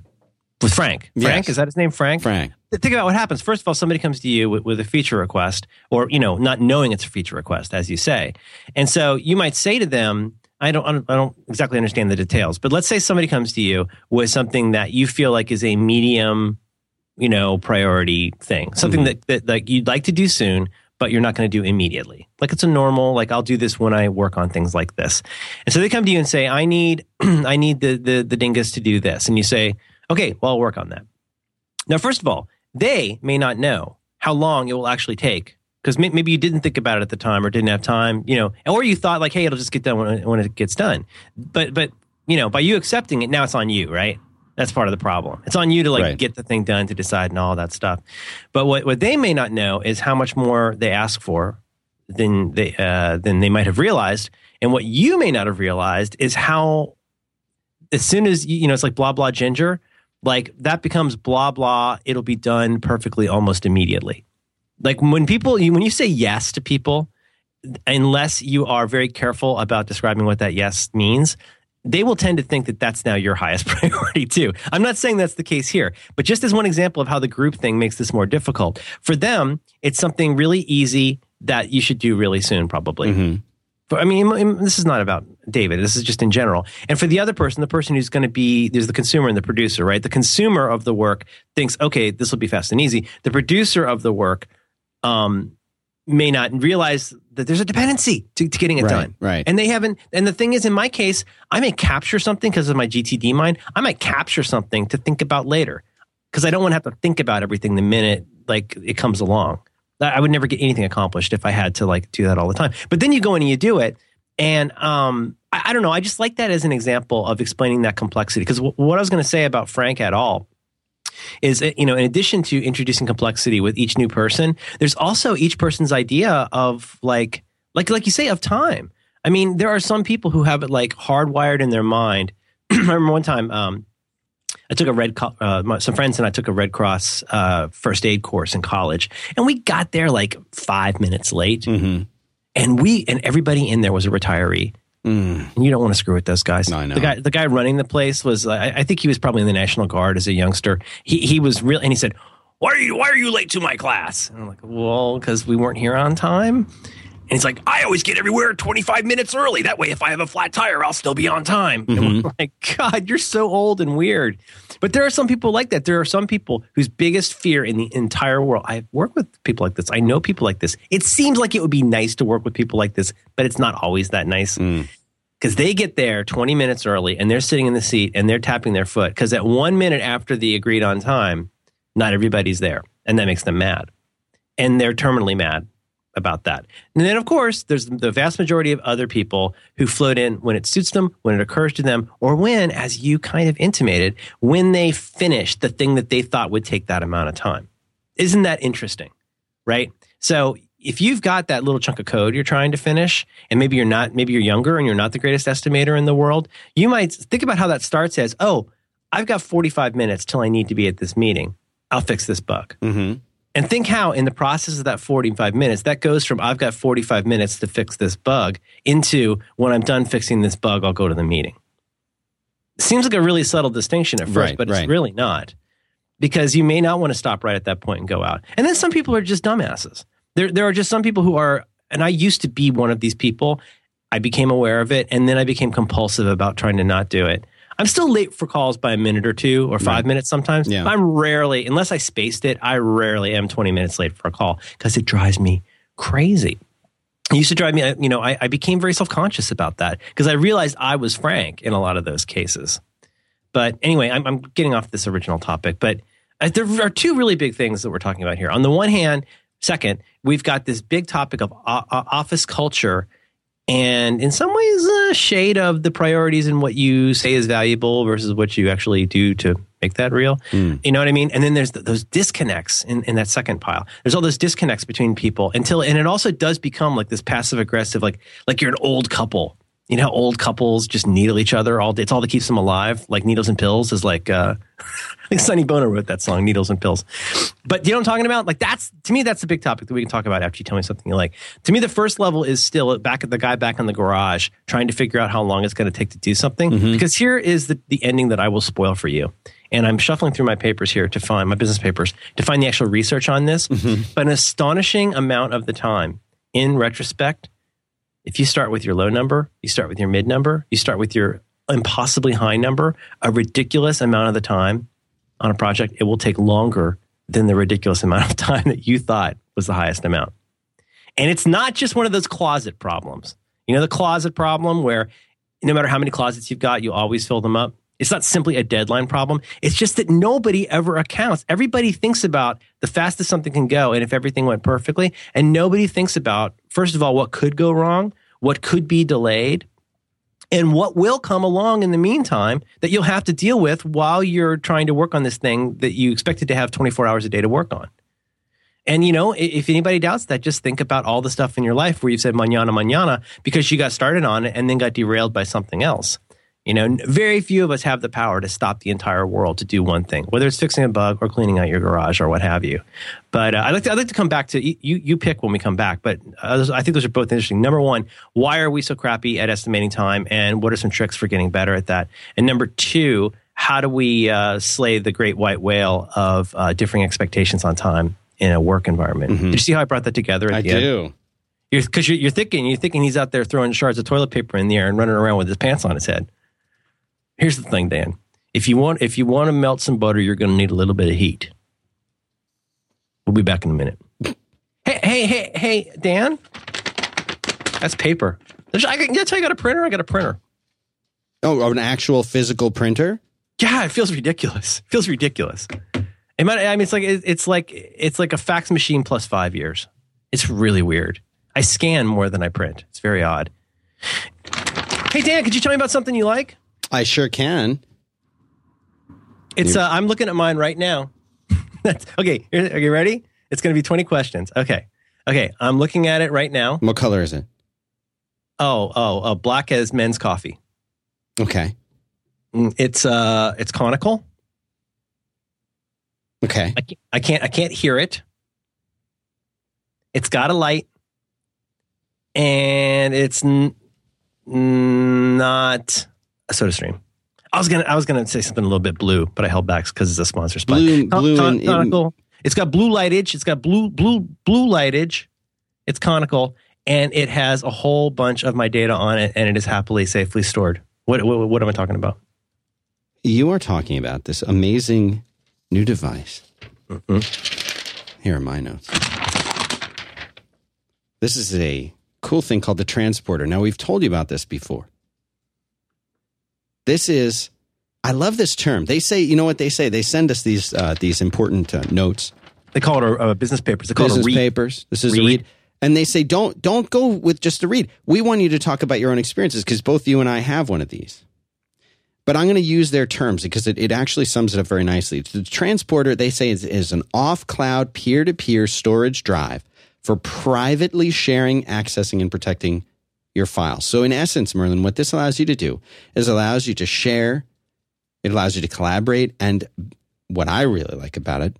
With Frank. Frank Yes. is that his name? Frank. Frank. Think about what happens. First of all, somebody comes to you with, with a feature request, or you know, not knowing it's a feature request, as you say, and so you might say to them, I don't, I don't, I don't exactly understand the details, but let's say somebody comes to you with something that you feel like is a medium, you know, priority thing, something that, that like you'd like to do soon, but you're not going to do immediately. Like it's a normal, like I'll do this when I work on things like this. And so they come to you and say, I need, I need the, the, the dingus to do this. And you say, okay, well, I'll work on that. Now, first of all, they may not know how long it will actually take because may, maybe you didn't think about it at the time or didn't have time, you know, or you thought like, hey, it'll just get done when, when it gets done. But, but, you know, by you accepting it, now it's on you, right? That's part of the problem. It's on you to like Right. get the thing done to decide and all that stuff. But what, what they may not know is how much more they ask for than they uh, than they might have realized, and what you may not have realized is how as soon as you you know it's like blah blah ginger, like that becomes blah blah. It'll be done perfectly almost immediately. Like when people when you say yes to people, unless you are very careful about describing what that yes means, they will tend to think that that's now your highest priority too. I'm not saying that's the case here, but just as one example of how the group thing makes this more difficult, for them, it's something really easy that you should do really soon, probably. Mhm. But I mean, this is not about David. This is just in general. And for the other person, the person who's going to be there's the consumer and the producer, right? The consumer of the work thinks, okay, this will be fast and easy. The producer of the work um, may not realize there's a dependency to, to getting it Right, done. right. And they haven't. And the thing is, in my case, I may capture something because of my GTD mind. I might capture something to think about later because I don't want to have to think about everything the minute like it comes along. I would never get anything accomplished if I had to like do that all the time. But then you go in and you do it, and um, I, I don't know. I just like that as an example of explaining that complexity. Because w- what I was going to say about Frank at all is, you know, in addition to introducing complexity with each new person, there's also each person's idea of like, like, like you say, of time. I mean, there are some people who have it like hardwired in their mind. I remember one time, um, I took a red, uh, some friends and I took a Red Cross uh, first aid course in college, and we got there like five minutes late, Mhm. and we and everybody in there was a retiree, Mm. you don't want to screw with those guys. No, I know. The guy, the guy running the place was, I, I think he was probably in the National Guard as a youngster. He he was real, and he said, "Why are you Why are you late to my class?" And I'm like, "Well, because we weren't here on time." And he's like, I always get everywhere 25 minutes early. That way, if I have a flat tire, I'll still be on time. And we're like, God, you're so old and weird. But there are some people like that. There are some people whose biggest fear in the entire world. I've worked with people like this. I know people like this. It seems like it would be nice to work with people like this, but it's not always that nice. Because they get there 20 minutes early and they're sitting in the seat and they're tapping their foot. Because at one minute after the agreed on time, not everybody's there. And that makes them mad. And they're terminally mad about that. And then, of course, there's the vast majority of other people who float in when it suits them, when it occurs to them, or when, as you kind of intimated, when they finish the thing that they thought would take that amount of time. Isn't that interesting? Right? So if you've got that little chunk of code you're trying to finish, and maybe you're not, maybe you're younger and you're not the greatest estimator in the world, you might think about how that starts as, oh, I've got 45 minutes till I need to be at this meeting. I'll fix this bug. Mm-hmm. And think how, in the process of that 45 minutes, that goes from I've got 45 minutes to fix this bug into when I'm done fixing this bug, I'll go to the meeting. Seems like a really subtle distinction at first, Right, but right. it's really not because you may not want to stop right at that point and go out. And then some people are just dumbasses. There, there are just some people who are, and I used to be one of these people. I became aware of it, and then I became compulsive about trying to not do it. I'm still late for calls by a minute or two or five minutes sometimes. Yeah. I'm rarely, unless I spaced it, I rarely am 20 minutes late for a call because it drives me crazy. It used to drive me, you know, I, I became very self conscious about that because I realized I was frank in a lot of those cases. But anyway, I'm, I'm getting off this original topic. But uh, there are two really big things that we're talking about here. On the one hand, second, we've got this big topic of office culture and in some ways a shade of the priorities and what you say is valuable versus what you actually do to make that real. Hmm. You know what i mean? And then there's th those disconnects in, in that second pile. There's all those disconnects between people until and it also does become like this passive aggressive like like you're an old couple you know how old couples just needle each other all day it's all that keeps them alive like needles and pills is like uh I think Sonny Bono wrote that song, Needles and Pills. But you know what I'm talking about? Like that's to me, that's the big topic that we can talk about after you tell me something you like. To me, the first level is still back at the guy back in the garage trying to figure out how long it's going to take to do something. Because here is the, the ending that I will spoil for you. And I'm shuffling through my papers here to find my business papers to find the actual research on this. But an astonishing amount of the time, in retrospect, if you start with your low number, you start with your mid number, you start with your impossibly high number, a ridiculous amount of the time on a project, it will take longer than the ridiculous amount of time that you thought was the highest amount. And it's not just one of those closet problems. You know, the closet problem where no matter how many closets you've got, you always fill them up. It's not simply a deadline problem. It's just that nobody ever accounts. Everybody thinks about the fastest something can go and if everything went perfectly. And nobody thinks about, first of all, what could go wrong, what could be delayed, and what will come along in the meantime that you'll have to deal with while you're trying to work on this thing that you expected to have 24 hours a day to work on. And you know, if anybody doubts that, just think about all the stuff in your life where you've said mañana, mañana because you got started on it and then got derailed by something else. You know, very few of us have the power to stop the entire world to do one thing, whether it's fixing a bug or cleaning out your garage or what have you. But uh, I'd like to, I'd like to come back to you. You pick when we come back. But uh, I think those are both interesting. Number one, why are we so crappy at estimating time, and what are some tricks for getting better at that? And number two, how do we uh, slay the great white whale of uh, differing expectations on time in a work environment? Did you see how I brought that together? At I the end? do. You're because you're, you're thinking you're thinking he's out there throwing shards of toilet paper in the air and running around with his pants on his head. Here's the thing, Dan. If you want if you want to melt some butter, you're going to need a little bit of heat. We'll be back in a minute. hey, hey, hey, hey, Dan. That's paper. There's, I, I tell you got a printer? I got a printer. Oh, an actual physical printer? Yeah, it feels ridiculous. It feels ridiculous. It might, I mean, it's like it's like it's like a fax machine plus five years. It's really weird. I scan more than I print. It's very odd. Hey Dan, could you tell me about something you like? I sure can. It's uh, I'm looking at mine right now. That's, okay, are you ready? It's going to be 20 questions. Okay, okay, I'm looking at it right now. What color is it? Oh, oh, uh, black as men's coffee. Okay. Mm, It's uh, it's conical. Okay. I can't, I can't I can't hear it. It's got a light, and it's n- not a soda stream. I was gonna I was gonna say something a little bit blue, but I held back because it's a sponsor spot. Blue- Con- blue conical. It's got blue lightage. It's got blue blue blue lightage. It's conical, and it has a whole bunch of my data on it, and it is happily safely stored. What what, what am I talking about? You are talking about this amazing new device. Mm-hmm. Here are my notes. This is a cool thing called the transporter. Now, we've told you about this before. This is, I love this term. They say, you know what they say? They send us these uh, these important uh, notes, They call it a, a business papers. They call business it a read. papers. This is a Read. read. And they say, don't don't go with just a read. We want you to talk about your own experiences because both you and I have one of these. But I'm going to use their terms because it, it actually sums it up very nicely. The transporter, they say, is, is an off cloud, peer to peer storage drive for privately sharing, accessing, and protecting your files. So, in essence, Merlin, what this allows you to do is allows you to share, it allows you to collaborate, and what I really like about it,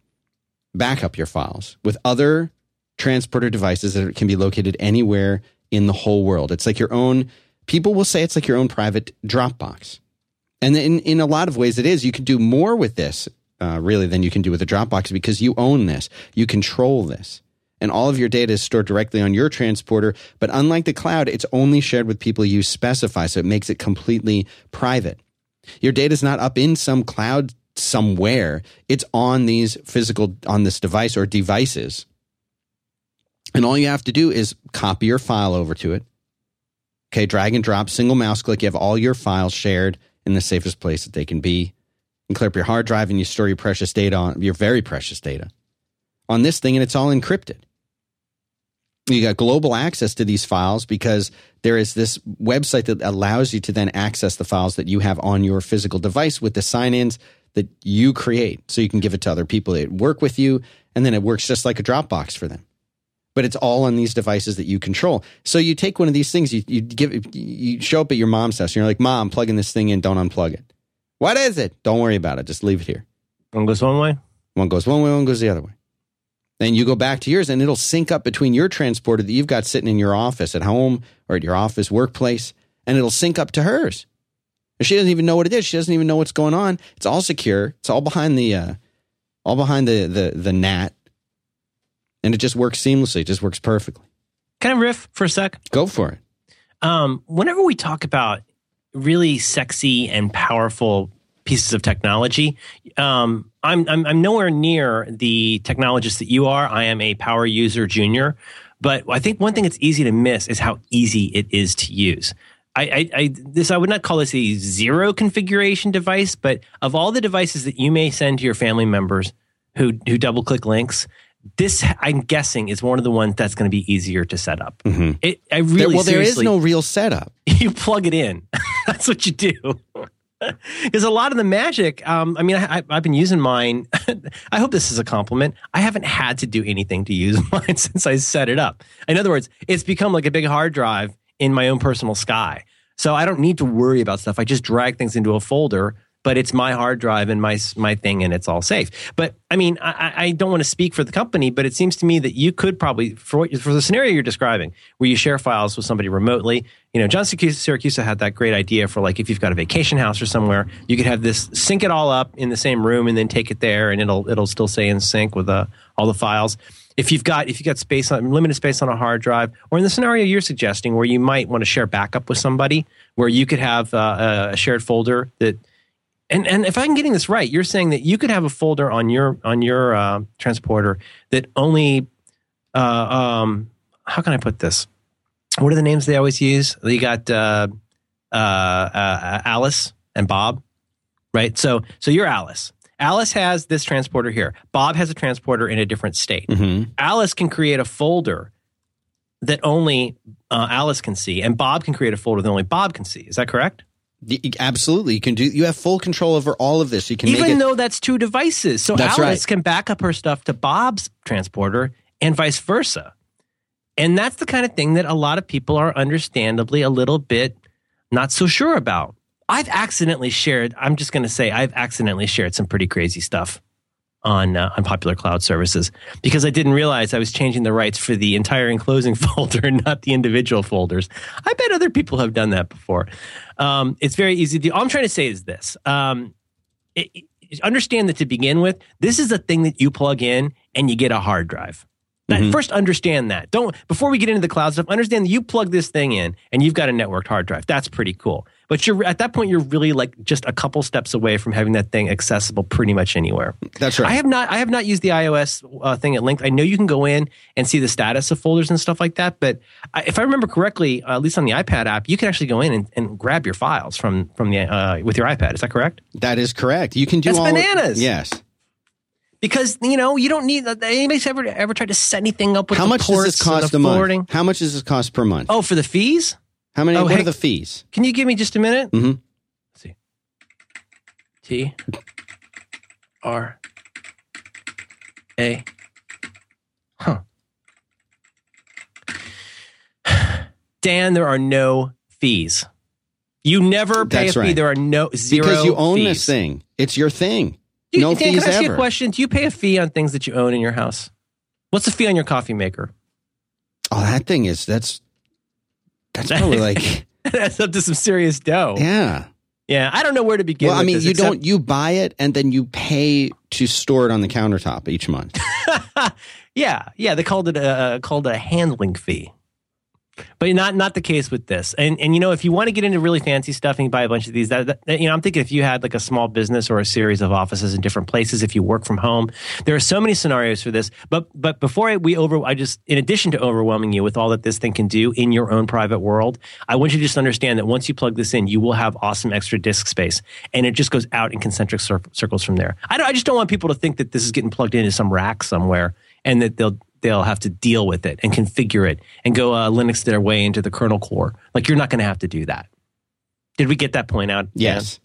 back up your files with other transporter devices that can be located anywhere in the whole world. It's like your own, people will say it's like your own private Dropbox. And in, in a lot of ways, it is. You can do more with this, uh, really, than you can do with a Dropbox because you own this, you control this. And all of your data is stored directly on your transporter. But unlike the cloud, it's only shared with people you specify. So it makes it completely private. Your data is not up in some cloud somewhere. It's on these physical, on this device or devices. And all you have to do is copy your file over to it. Okay, drag and drop, single mouse click. You have all your files shared in the safest place that they can be. You clear up your hard drive and you store your precious data on your very precious data on this thing, and it's all encrypted. You got global access to these files because there is this website that allows you to then access the files that you have on your physical device with the sign ins that you create. So you can give it to other people that work with you, and then it works just like a Dropbox for them but it's all on these devices that you control. So you take one of these things, you, you give, you show up at your mom's house, and you're like, "Mom, plugging this thing in. Don't unplug it. What is it? Don't worry about it. Just leave it here. One goes one way. One goes one way. One goes the other way. Then you go back to yours, and it'll sync up between your transporter that you've got sitting in your office at home or at your office workplace, and it'll sync up to hers. She doesn't even know what it is. She doesn't even know what's going on. It's all secure. It's all behind the, uh, all behind the the the NAT and it just works seamlessly. It just works perfectly. Can I riff for a sec? Go for it. Um, whenever we talk about really sexy and powerful pieces of technology, um, I'm, I'm, I'm nowhere near the technologist that you are. I am a power user junior, but I think one thing that's easy to miss is how easy it is to use. I, I, I, this I would not call this a zero configuration device, but of all the devices that you may send to your family members who who double click links, this I'm guessing is one of the ones that's going to be easier to set up. Mm-hmm. It, I really there, well, there is no real setup. You plug it in. that's what you do. Because a lot of the magic, um, I mean, I, have been using mine. I hope this is a compliment. I haven't had to do anything to use mine since I set it up. In other words, it's become like a big hard drive in my own personal sky. So I don't need to worry about stuff. I just drag things into a folder but it's my hard drive and my my thing, and it's all safe. But I mean, I, I don't want to speak for the company, but it seems to me that you could probably for what, for the scenario you're describing, where you share files with somebody remotely. You know, John Siracusa had that great idea for like if you've got a vacation house or somewhere, you could have this sync it all up in the same room and then take it there, and it'll it'll still stay in sync with uh, all the files if you've got if you've got space on limited space on a hard drive, or in the scenario you're suggesting where you might want to share backup with somebody, where you could have uh, a shared folder that and and if I'm getting this right, you're saying that you could have a folder on your on your uh, transporter that only uh, um, how can I put this? What are the names they always use? You got uh, uh, uh, Alice and Bob, right? So so you're Alice. Alice has this transporter here. Bob has a transporter in a different state. Mm-hmm. Alice can create a folder that only uh, Alice can see, and Bob can create a folder that only Bob can see. Is that correct? Absolutely, you can do. You have full control over all of this. You can even it, though that's two devices. So Alice right. can back up her stuff to Bob's transporter and vice versa. And that's the kind of thing that a lot of people are understandably a little bit not so sure about. I've accidentally shared. I'm just going to say I've accidentally shared some pretty crazy stuff on uh, on popular cloud services because I didn't realize I was changing the rights for the entire enclosing folder, not the individual folders. I bet other people have done that before. Um, it's very easy to. All I'm trying to say is this: um, it, understand that to begin with, this is a thing that you plug in and you get a hard drive. Mm-hmm. First, understand that. Don't before we get into the cloud stuff. Understand that you plug this thing in and you've got a networked hard drive. That's pretty cool. But you're at that point, you're really like just a couple steps away from having that thing accessible pretty much anywhere. That's right. I have not. I have not used the iOS uh, thing at length. I know you can go in and see the status of folders and stuff like that. But I, if I remember correctly, uh, at least on the iPad app, you can actually go in and, and grab your files from from the uh, with your iPad. Is that correct? That is correct. You can do That's all bananas. Yes because you know you don't need anybody's ever ever tried to set anything up with how much does this cost a month? How much does this cost per month? Oh, for the fees? How many? Oh, what hey, are the fees? Can you give me just a minute? Mm-hmm. Let's see. T R A. Huh. Dan, there are no fees. You never pay That's a fee. right. There are no zero because you own fees. this thing. It's your thing. Do you- no Dan, fees can I ask you a question? Do you pay a fee on things that you own in your house? What's the fee on your coffee maker? Oh, that thing is that's that's probably like That's up to some serious dough. Yeah. yeah. I don't know where to begin. Well, I mean, this, you except- don't you buy it and then you pay to store it on the countertop each month. yeah, yeah. They called it a called a handling fee, but not not the case with this. And and you know, if you want to get into really fancy stuff and you buy a bunch of these, that, that- you know, I'm thinking if you had like a small business or a series of offices in different places, if you work from home, there are so many scenarios for this. But but before I, we over, I just in addition to overwhelming you with all that this thing can do in your own private world, I want you to just understand that once you plug this in, you will have awesome extra disk space, and it just goes out in concentric cir- circles from there. I, I just don't want people to think that this is getting plugged into some rack somewhere and that they'll they'll have to deal with it and configure it and go uh, Linux their way into the kernel core. Like you're not going to have to do that. Did we get that point out? Yes.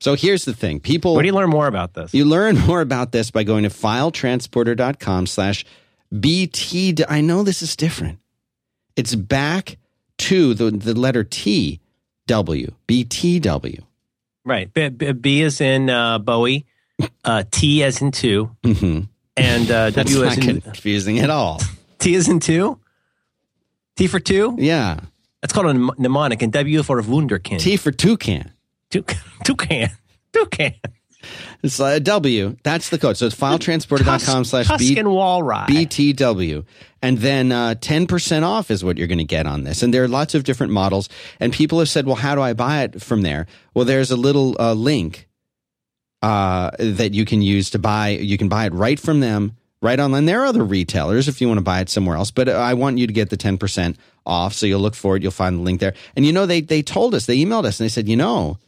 So here's the thing. People Where do you learn more about this? You learn more about this by going to filetransporter.com slash BT. I know this is different. It's back to the, the letter T, W, BTW. right. B, B, B is in uh, Bowie, uh, T as in two, Mm-hmm. And uh, That's W not as in confusing at all. T is in two. T for two. Yeah. That's called a mnem- mnemonic, and W for a Wunderkind. T for toucan. Two, toucan. Toucan. It's a W. That's the code. So it's filetransporter.com slash B- Tuscan Walrye. BTW. And then uh, 10% off is what you're going to get on this. And there are lots of different models. And people have said, well, how do I buy it from there? Well, there's a little uh, link uh, that you can use to buy. You can buy it right from them, right online. There are other retailers if you want to buy it somewhere else. But I want you to get the 10% off. So you'll look for it. You'll find the link there. And you know, they, they told us, they emailed us and they said, you know,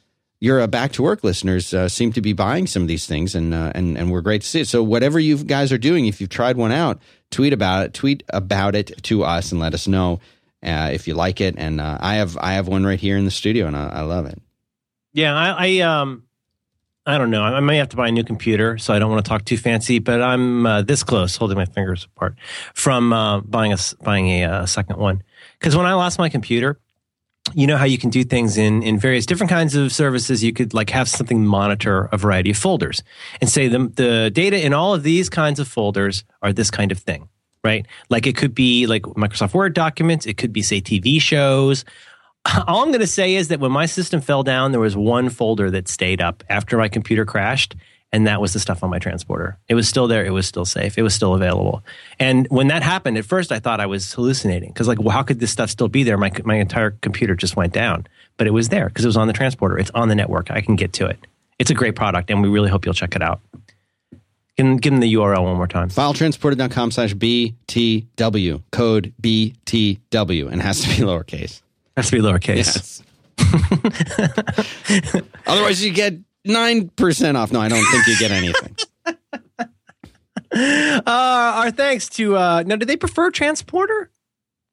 your uh, back to work listeners uh, seem to be buying some of these things, and uh, and and we're great to see it. So whatever you guys are doing, if you've tried one out, tweet about it. Tweet about it to us and let us know uh, if you like it. And uh, I have I have one right here in the studio, and I, I love it. Yeah, I, I um, I don't know. I may have to buy a new computer, so I don't want to talk too fancy. But I'm uh, this close, holding my fingers apart, from uh, buying a buying a, uh second one. Because when I lost my computer, you know how you can do things in in various different kinds of services. You could like have something monitor a variety of folders and say the the data in all of these kinds of folders are this kind of thing, right? Like it could be like Microsoft Word documents. It could be say TV shows. All I'm going to say is that when my system fell down, there was one folder that stayed up after my computer crashed, and that was the stuff on my transporter. It was still there. It was still safe. It was still available. And when that happened, at first I thought I was hallucinating because, like, well, how could this stuff still be there? My my entire computer just went down, but it was there because it was on the transporter. It's on the network. I can get to it. It's a great product, and we really hope you'll check it out. Them, give them the URL one more time. Filetransporter.com slash BTW code BTW and has to be lowercase. Has to be lowercase. Yes. Otherwise, you get nine percent off. No, I don't think you get anything. Uh, our thanks to uh, now. Do they prefer transporter?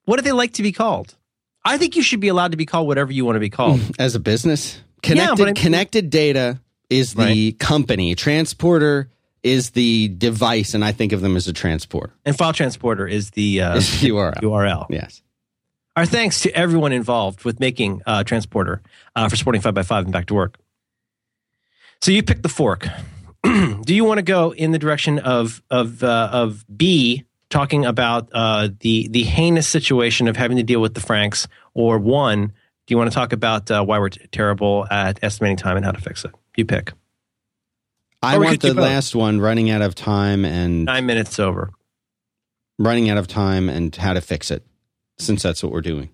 What do they like to be called? I think you should be allowed to be called whatever you want to be called. As a business, connected I- connected data is the company. Transporter is the device, and I think of them as a transporter. and file transporter is the uh, Is the URL. URL. Yes. Our thanks to everyone involved with making uh, transporter uh, for Sporting Five by Five and Back to Work. So you pick the fork. Do you want to go in the direction of of uh, of B talking about uh, the the heinous situation of having to deal with the Franks, or one? Do you want to talk about uh, why we're t- terrible at estimating time and how to fix it? You pick. I Or want the last one, running out of time and Nine minutes over. running out of time and how to fix it, since that's what we're doing.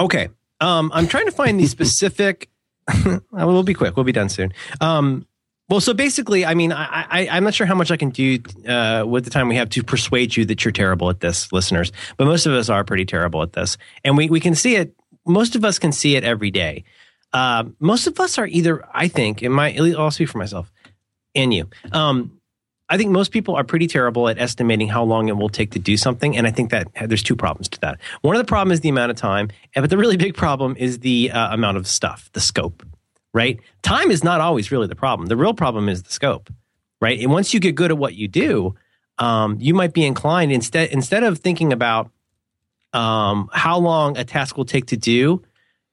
Okay. Um, I'm trying to find the specific. we'll be quick. We'll be done soon. Um, well, so basically, I mean, I, I, I'm not sure how much I can do uh, with the time we have to persuade you that you're terrible at this, listeners. But most of us are pretty terrible at this, and we we can see it. Most of us can see it every day. Uh, most of us are either, I think, in my, I'll speak for myself and you. Um, I think most people are pretty terrible at estimating how long it will take to do something, and I think that there's two problems to that. One of the problem is the amount of time, but the really big problem is the uh, amount of stuff, the scope. Right? Time is not always really the problem. The real problem is the scope. Right? And once you get good at what you do, um, you might be inclined instead instead of thinking about um, how long a task will take to do,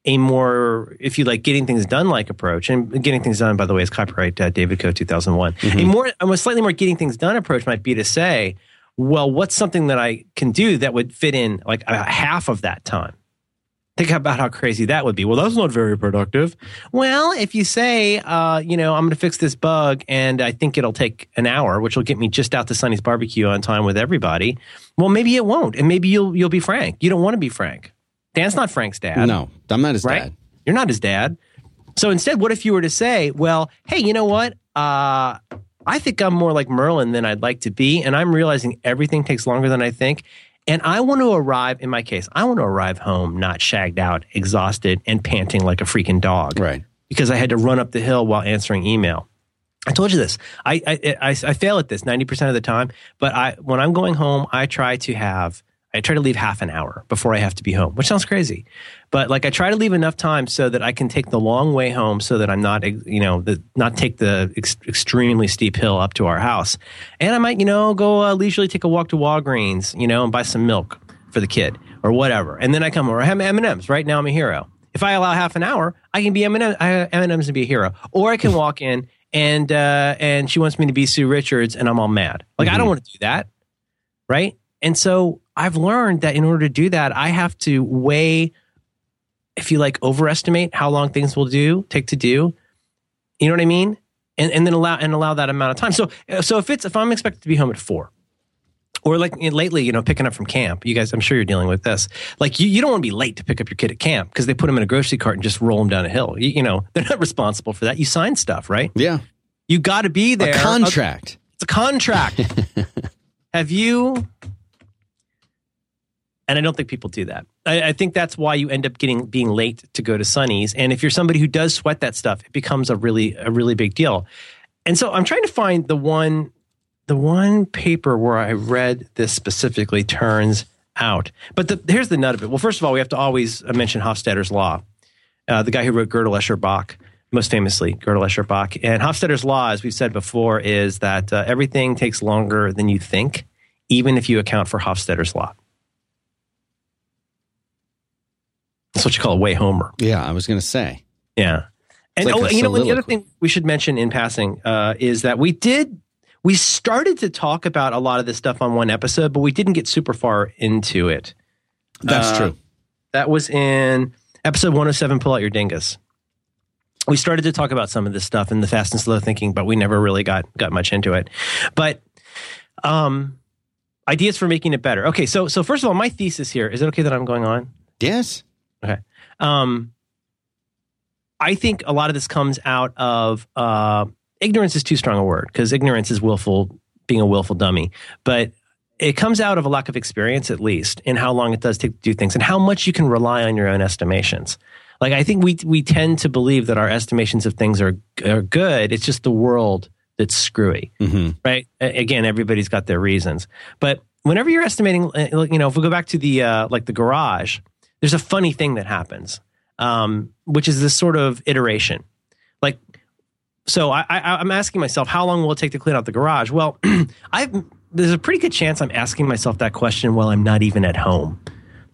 a more, if you like, getting things done like approach, and getting things done, by the way, is copyright uh, David Co. 2001. Mm-hmm. A more, a slightly more getting things done approach might be to say, well, what's something that I can do that would fit in like a half of that time? Think about how crazy that would be. Well, that's not very productive. Well, if you say, uh, you know, I'm going to fix this bug and I think it'll take an hour, which will get me just out to Sonny's barbecue on time with everybody. Well, maybe it won't, and maybe you'll you'll be Frank. You don't want to be Frank. Dan's not Frank's dad. No, I'm not his right? dad. You're not his dad. So instead, what if you were to say, well, hey, you know what? Uh, I think I'm more like Merlin than I'd like to be, and I'm realizing everything takes longer than I think. And I want to arrive, in my case, I want to arrive home not shagged out, exhausted, and panting like a freaking dog. Right. Because I had to run up the hill while answering email. I told you this. I, I, I, I fail at this 90% of the time, but I, when I'm going home, I try to have, I try to leave half an hour before I have to be home, which sounds crazy. But like I try to leave enough time so that I can take the long way home so that I'm not, you know, the, not take the ex- extremely steep hill up to our house. And I might, you know, go uh, leisurely take a walk to Walgreens, you know, and buy some milk for the kid or whatever. And then I come over, I have M&Ms. Right now I'm a hero. If I allow half an hour, I can be M&M, M&Ms and be a hero. Or I can walk in and, uh, and she wants me to be Sue Richards and I'm all mad. Like, I don't want to do that. Right. And so I've learned that in order to do that, I have to weigh, if you like, overestimate how long things will do, take to do. You know what I mean? And, and then allow and allow that amount of time. So so if it's if I'm expected to be home at four, or like lately, you know, picking up from camp. You guys, I'm sure you're dealing with this. Like you, you don't want to be late to pick up your kid at camp because they put them in a grocery cart and just roll them down a hill. You, you know, they're not responsible for that. You sign stuff, right? Yeah. You got to be there. A contract. It's a contract. Have you? And I don't think people do that. I, I, think that's why you end up getting being late to go to Sonny's. And if you're somebody who does sweat that stuff, it becomes a really a really big deal. And so I'm trying to find the one the one paper where I read this specifically turns out. But the, here's the nut of it. Well, first of all, we have to always mention Hofstadter's law, uh, the guy who wrote Gödel Escher Bach most famously, Gödel Escher Bach. And Hofstadter's law, as we've said before, is that uh, everything takes longer than you think, even if you account for Hofstadter's law. That's what you call a way homer. Yeah, I was going to say. Yeah. And like oh, you know, the other thing we should mention in passing uh, is that we did, we started to talk about a lot of this stuff on one episode, but we didn't get super far into it. That's uh, true. That was in episode 107, Pull Out Your Dingus we started to talk about some of this stuff in the fast and slow thinking, but we never really got got much into it. But um, ideas for making it better. Okay, so so first of all, my thesis here is it okay that I'm going on? Yes. Okay. Um, I think a lot of this comes out of uh, ignorance is too strong a word because ignorance is willful being a willful dummy, but it comes out of a lack of experience, at least, in how long it does take to do things and how much you can rely on your own estimations. Like I think we we tend to believe that our estimations of things are are good. It's just the world that's screwy, mm-hmm. right? Again, everybody's got their reasons, but whenever you're estimating, uh, you know, if we go back to the uh, like the garage, there's a funny thing that happens, um, which is this sort of iteration. Like, so I, I, I'm asking myself, how long will it take to clean out the garage? Well, I've there's a pretty good chance I'm asking myself that question while I'm not even at home.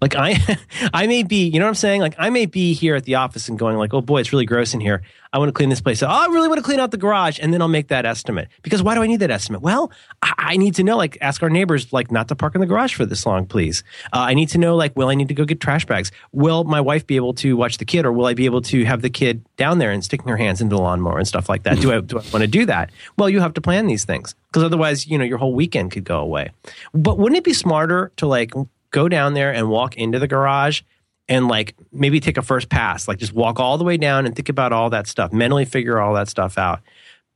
Like I, I may be, you know what I'm saying? Like I may be here at the office and going like, oh boy, it's really gross in here. I want to clean this place. Oh, I really want to clean out the garage, and then I'll make that estimate. Because why do I need that estimate? Well, I, I need to know. Like, ask our neighbors, like, not to park in the garage for this long, please. Uh, I need to know, like, will I need to go get trash bags? Will my wife be able to watch the kid, or will I be able to have the kid down there and sticking her hands into the lawnmower and stuff like that? do I do I want to do that? Well, you have to plan these things because otherwise, you know, your whole weekend could go away. But wouldn't it be smarter to like go down there and walk into the garage and like maybe take a first pass, like just walk all the way down and think about all that stuff, mentally figure all that stuff out.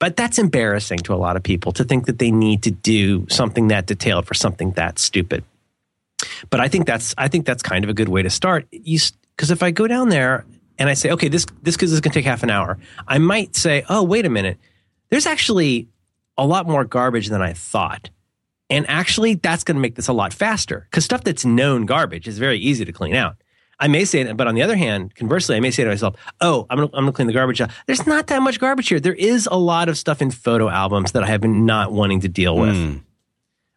But that's embarrassing to a lot of people to think that they need to do something that detailed for something that stupid. But I think that's I think that's kind of a good way to start. Because if I go down there and I say, okay, this this is going to take half an hour, I might say, oh, wait a minute, there's actually a lot more garbage than I thought. And actually, that's going to make this a lot faster because stuff that's known garbage is very easy to clean out. I may say, that, but on the other hand, conversely, I may say to myself, "Oh, I'm going to clean the garbage out." There's not that much garbage here. There is a lot of stuff in photo albums that I have been not wanting to deal with. Mm.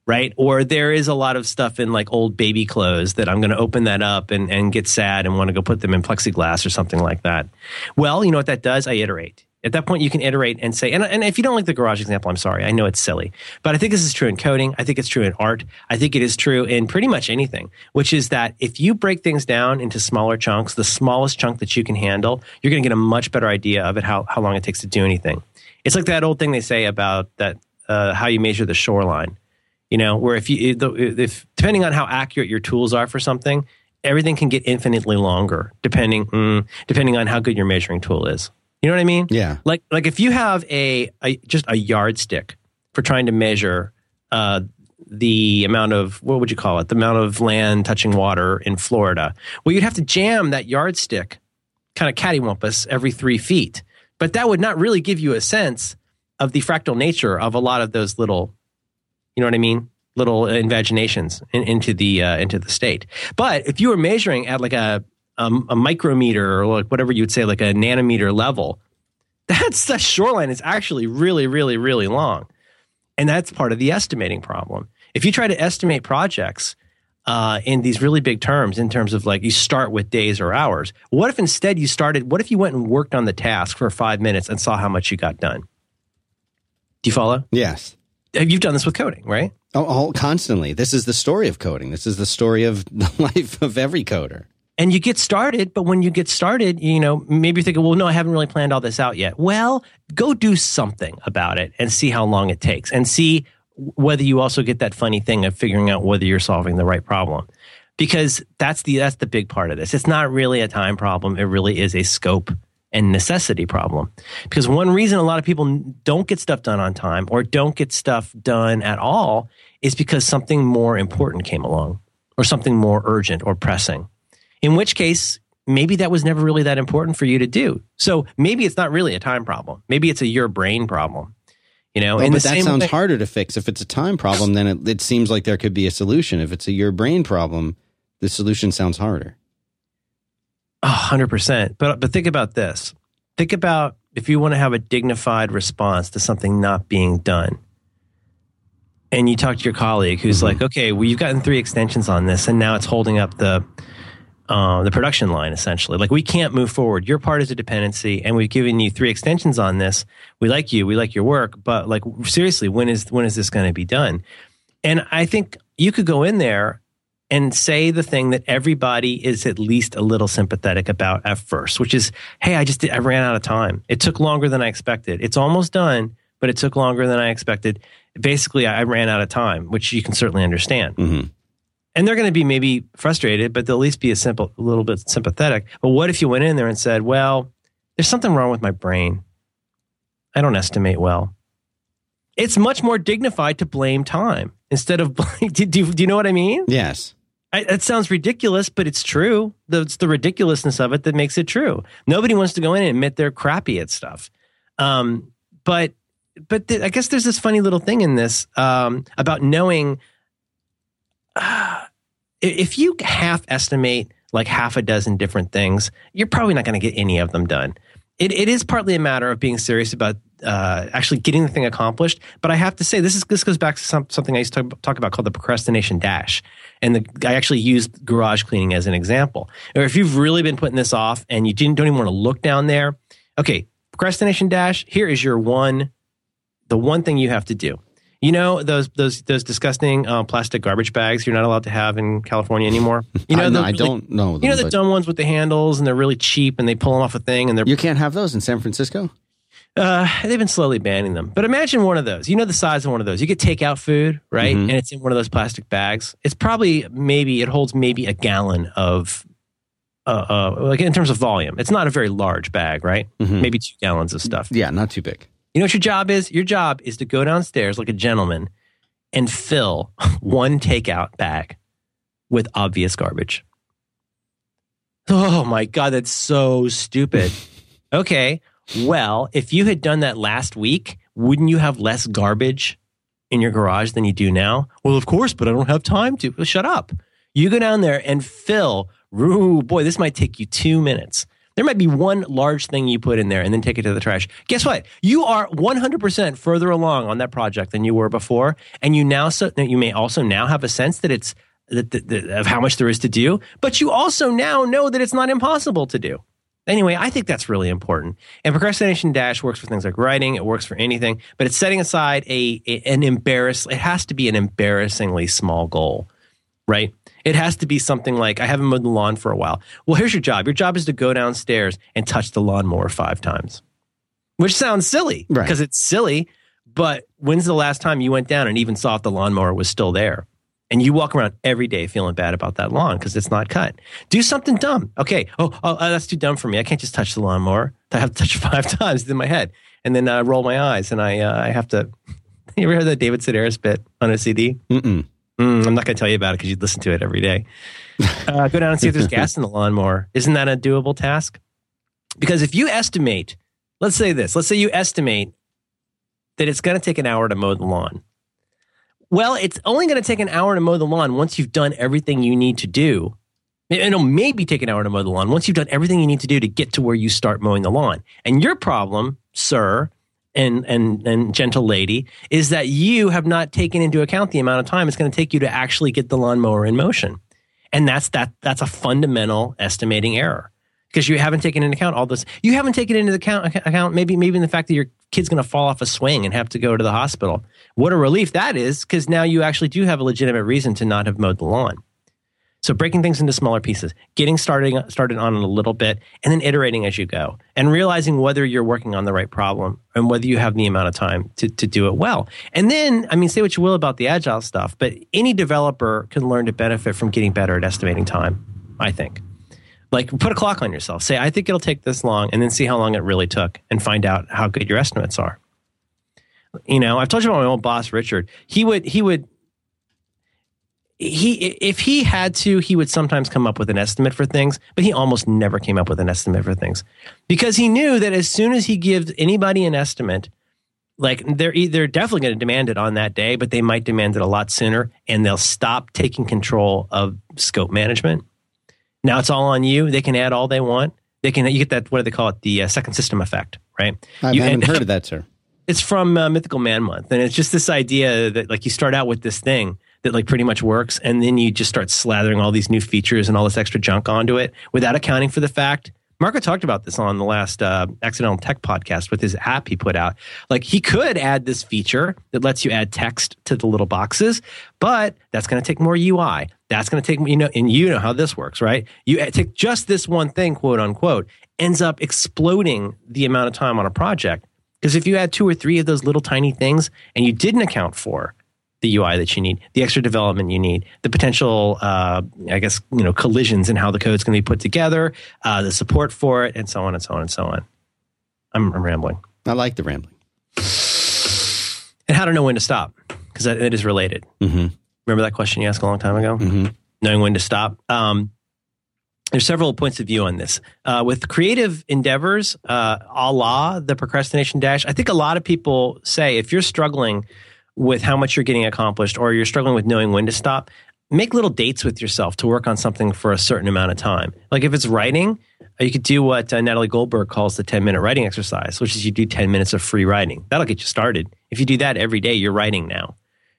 right? Or there is a lot of stuff in like old baby clothes that I'm going to open that up and, and get sad and want to go put them in plexiglass or something like that. Well, you know what that does? I iterate. At that point, you can iterate and say, and, and if you don't like the garage example, I'm sorry. I know it's silly, but I think this is true in coding. I think it's true in art. I think it is true in pretty much anything, which is that if you break things down into smaller chunks, the smallest chunk that you can handle, you're going to get a much better idea of it, how, how long it takes to do anything. It's like that old thing they say about that, uh, how you measure the shoreline you know, where if you, if depending on how accurate your tools are for something, everything can get infinitely longer depending, mm, depending on how good your measuring tool is. You know what I mean? Yeah. Like, like if you have a, a just a yardstick for trying to measure, uh, the amount of what would you call it the amount of land touching water in florida well you'd have to jam that yardstick kind of cattywampus every three feet but that would not really give you a sense of the fractal nature of a lot of those little you know what I mean? Little invaginations in, into the uh, into the state. But if you were measuring at like a a micrometer or like whatever you would say, like a nanometer level, that's the shoreline is actually really, really, really long, and that's part of the estimating problem. If you try to estimate projects uh, in these really big terms, in terms of like you start with days or hours, what if instead you started? What if you went and worked on the task for five minutes and saw how much you got done? Do you follow? Yes you've done this with coding, right? Oh, oh, constantly. This is the story of coding. This is the story of the life of every coder. And you get started, but when you get started, you know, maybe you're thinking, well, no, I haven't really planned all this out yet. Well, go do something about it and see how long it takes and see whether you also get that funny thing of figuring out whether you're solving the right problem. Because that's the that's the big part of this. It's not really a time problem. It really is a scope and necessity problem. Because one reason a lot of people don't get stuff done on time or don't get stuff done at all is because something more important came along or something more urgent or pressing. In which case, maybe that was never really that important for you to do. So maybe it's not really a time problem. Maybe it's a your brain problem. You know, well, but that sounds way, harder to fix. If it's a time problem, then it, it seems like there could be a solution. If it's a your brain problem, the solution sounds harder hundred percent. But but think about this. Think about if you want to have a dignified response to something not being done, and you talk to your colleague who's mm-hmm. like, "Okay, well, you've gotten three extensions on this, and now it's holding up the uh, the production line essentially. Like, we can't move forward. Your part is a dependency, and we've given you three extensions on this. We like you, we like your work, but like seriously, when is when is this going to be done?" And I think you could go in there and say the thing that everybody is at least a little sympathetic about at first, which is, hey, I just did, I ran out of time. It took longer than I expected. It's almost done, but it took longer than I expected. Basically, I ran out of time, which you can certainly understand. Mm-hmm. And they're going to be maybe frustrated, but they'll at least be a simple, a little bit sympathetic. But what if you went in there and said, well, there's something wrong with my brain. I don't estimate well. It's much more dignified to blame time instead of do, do, do you know what I mean? Yes. I, it sounds ridiculous, but it's true. It's the ridiculousness of it that makes it true. Nobody wants to go in and admit they're crappy at stuff. Um, but but th- I guess there's this funny little thing in this um, about knowing uh, if you half estimate like half a dozen different things, you're probably not going to get any of them done. It, it is partly a matter of being serious about uh, actually getting the thing accomplished. But I have to say, this is this goes back to some, something I used to talk, about called the procrastination dash. And the, I actually used garage cleaning as an example. Or if you've really been putting this off and you didn't don't even want to look down there, okay, procrastination dash. Here is your one, the one thing you have to do. You know those those those disgusting uh, plastic garbage bags you're not allowed to have in California anymore. You know, I, know, I don't know. Them, you know the dumb ones with the handles and they're really cheap and they pull them off a thing and they're. You can't have those in San Francisco. Uh, they've been slowly banning them. But imagine one of those. You know the size of one of those. You get takeout food, right? Mm-hmm. And it's in one of those plastic bags. It's probably maybe it holds maybe a gallon of uh, uh like in terms of volume. It's not a very large bag, right? Mm-hmm. Maybe two gallons of stuff. Yeah, not too big. You know what your job is? Your job is to go downstairs like a gentleman and fill one takeout bag with obvious garbage. Oh my god, that's so stupid. Okay, well, if you had done that last week, wouldn't you have less garbage in your garage than you do now? Well, of course, but I don't have time to. Well, shut up. You go down there and fill. Ooh, boy, this might take you two minutes. There might be one large thing you put in there and then take it to the trash. Guess what? You are 100% further along on that project than you were before. And you now, so, you may also now have a sense that it's, that, that, that, of how much there is to do, but you also now know that it's not impossible to do. Anyway, I think that's really important. And procrastination dash works for things like writing. It works for anything, but it's setting aside a, a an embarrass. It has to be an embarrassingly small goal, right? It has to be something like I haven't mowed the lawn for a while. Well, here's your job. Your job is to go downstairs and touch the lawnmower five times, which sounds silly Right. because it's silly. But when's the last time you went down and even saw if the lawnmower was still there? And you walk around every day feeling bad about that lawn because it's not cut. Do something dumb. Okay. Oh, oh, uh, that's too dumb for me. I can't just touch the lawnmower. I have to touch it five times in my head and then uh, roll my eyes. And I, uh, I have to. You ever heard that David Sedaris bit on a CD? Mm-mm. Mm, I'm not going to tell you about it because you listen to it every day. Uh, go down and see if there's gas in the lawnmower. Isn't that a doable task? Because if you estimate, let's say this, let's say you estimate that it's going to take an hour to mow the lawn. Well, it's only going to take an hour to mow the lawn once you've done everything you need to do. It'll maybe take an hour to mow the lawn once you've done everything you need to do to get to where you start mowing the lawn. And your problem, sir, and and and gentle lady, is that you have not taken into account the amount of time it's going to take you to actually get the lawnmower in motion. And that's that that's a fundamental estimating error because you haven't taken into account all this. You haven't taken into account account maybe maybe the fact that your kid's going to fall off a swing and have to go to the hospital. What a relief that is because now you actually do have a legitimate reason to not have mowed the lawn. So breaking things into smaller pieces, getting started started on it a little bit, and then iterating as you go, and realizing whether you're working on the right problem and whether you have the amount of time to, to do it well. And then, I mean, say what you will about the agile stuff, but any developer can learn to benefit from getting better at estimating time. I think. Like put a clock on yourself. Say, I think it'll take this long, and then see how long it really took, and find out how good your estimates are. You know, I've told you about my old boss, Richard. He would he would he if he had to he would sometimes come up with an estimate for things but he almost never came up with an estimate for things. Because he knew that as soon as he gives anybody an estimate like they're they're definitely going to demand it on that day but they might demand it a lot sooner and they'll stop taking control of scope management. Now it's all on you. They can add all they want. They can you get that what do they call it? The uh, second system effect right? I You haven't heard of that, sir. it's from uh, Mythical Man Month, and it's just this idea that like you start out with this thing that like pretty much works, and then you just start slathering all these new features and all this extra junk onto it without accounting for the fact. Marco talked about this on the last uh, Accidental Tech podcast with his app he put out. Like he could add this feature that lets you add text to the little boxes, but that's going to take more UI. That's going to take you know, and you know how this works, right? You take just this one thing, quote unquote, ends up exploding the amount of time on a project. Because if you add two or three of those little tiny things and you didn't account for the UI that you need, the extra development you need, the potential, uh, I guess, you know, collisions in how the code's going to be put together, uh, the support for it, and so on and so on and so on. I'm, I'm rambling. I like the rambling. And how to know when to stop, because it is related. Mm-hmm. Remember that question you asked a long time ago? Mm-hmm. knowing when to stop. Um, there's several points of view on this. Uh, with creative endeavors, uh, a la the procrastination dash, I think a lot of people say if you're struggling with how much you're getting accomplished or you're struggling with knowing when to stop, make little dates with yourself to work on something for a certain amount of time. Like if it's writing, uh, you could do what uh, Natalie Goldberg calls the 10 minute writing exercise, which is you do 10 minutes of free writing. That'll get you started. If you do that every day, you're writing now.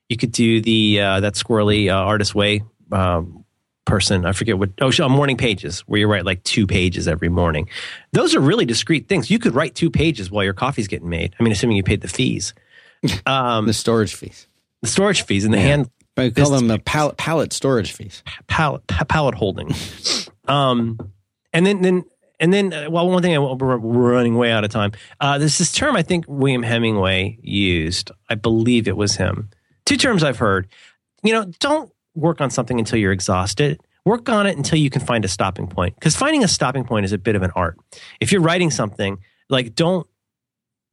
You could do the uh, that squirrely uh, artist way um, person. I forget what. Oh, uh, morning pages where you write like two pages every morning. Those are really discreet things. You could write two pages while your coffee's getting made. I mean, assuming you paid the fees, um, The storage fees. the storage fees, and the Yeah. hand I call them the pallet, pallet storage fees. pallet pallet holding. um, and then then and then uh, well, one thing I, we're we're running way out of time. Uh, there's this term I think William Hemingway used. I believe it was him. Two terms I've heard. You know, don't work on something until you're exhausted. Work on it until you can find a stopping point. Because finding a stopping point is a bit of an art. If you're writing something, like don't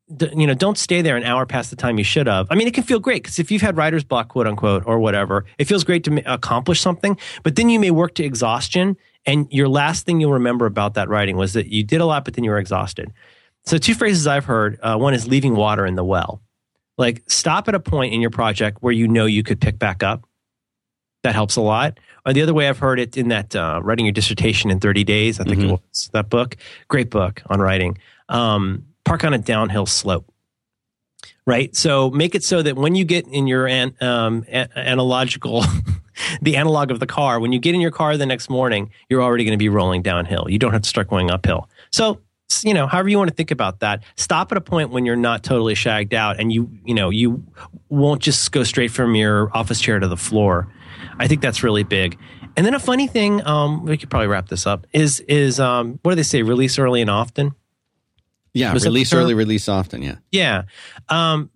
you know, don't stay there an hour past the time you should have. I mean, it can feel great because if you've had writer's block, quote unquote, or whatever, it feels great to accomplish something. But then you may work to exhaustion, and your last thing you'll remember about that writing was that you did a lot, but then you were exhausted. So, two phrases I've heard uh, one is leaving water in the well. Like, stop at a point in your project where you know you could pick back up. That helps a lot. Or the other way I've heard it in that uh, writing your dissertation in 30 days. I think Mhm. it was that book. Great book on writing. Um, park on a downhill slope. Right. So make it so that when you get in your an, um, a- analogical, the analog of the car, when you get in your car the next morning, you're already going to be rolling downhill. You don't have to start going uphill. So you know, however you want to think about that, stop at a point when you're not totally shagged out and you, you know, you won't just go straight from your office chair to the floor. I think that's really big. And then a funny thing, um, we could probably wrap this up, is is um, what do they say? Release early and often. Yeah, Was that release early, release often. Yeah. Yeah. Um,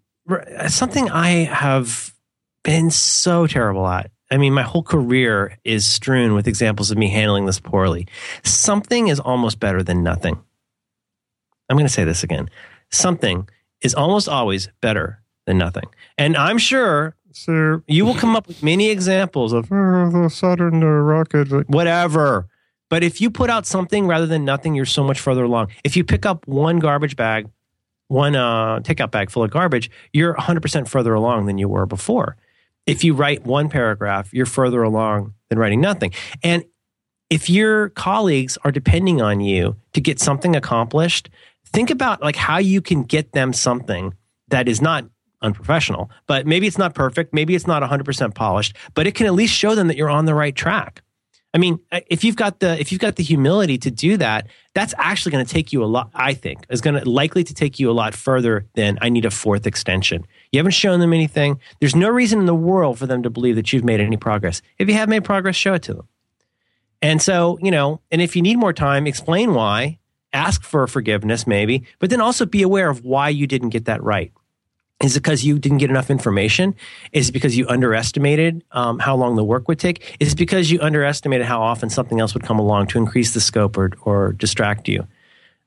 something I have been so terrible at. I mean, my whole career is strewn with examples of me handling this poorly. Something is almost better than nothing. I'm going to say this again. Something is almost always better than nothing. And I'm sure, sir, you will come up with many examples of "Oh, the Saturn rocket, whatever. But if you put out something rather than nothing, you're so much further along. If you pick up one garbage bag one uh, takeout bag full of garbage, you're 100% further along than you were before. If you write one paragraph, you're further along than writing nothing. And if your colleagues are depending on you to get something accomplished, think about like how you can get them something that is not unprofessional, but maybe it's not perfect, maybe it's not 100% polished, but it can at least show them that you're on the right track. I mean, uh, if you've got the if you've got the humility to do that, that's actually going to take you a lot. I think is going to likely to take you a lot further than I need a fourth extension. You haven't shown them anything. There's no reason in the world for them to believe that you've made any progress. If you have made progress, show it to them. And so, you know, and if you need more time, explain why. Ask for forgiveness, maybe, but then also be aware of why you didn't get that right. Is it because you didn't get enough information? Is it because you underestimated um, how long the work would take? Is it because you underestimated how often something else would come along to increase the scope or, or distract you?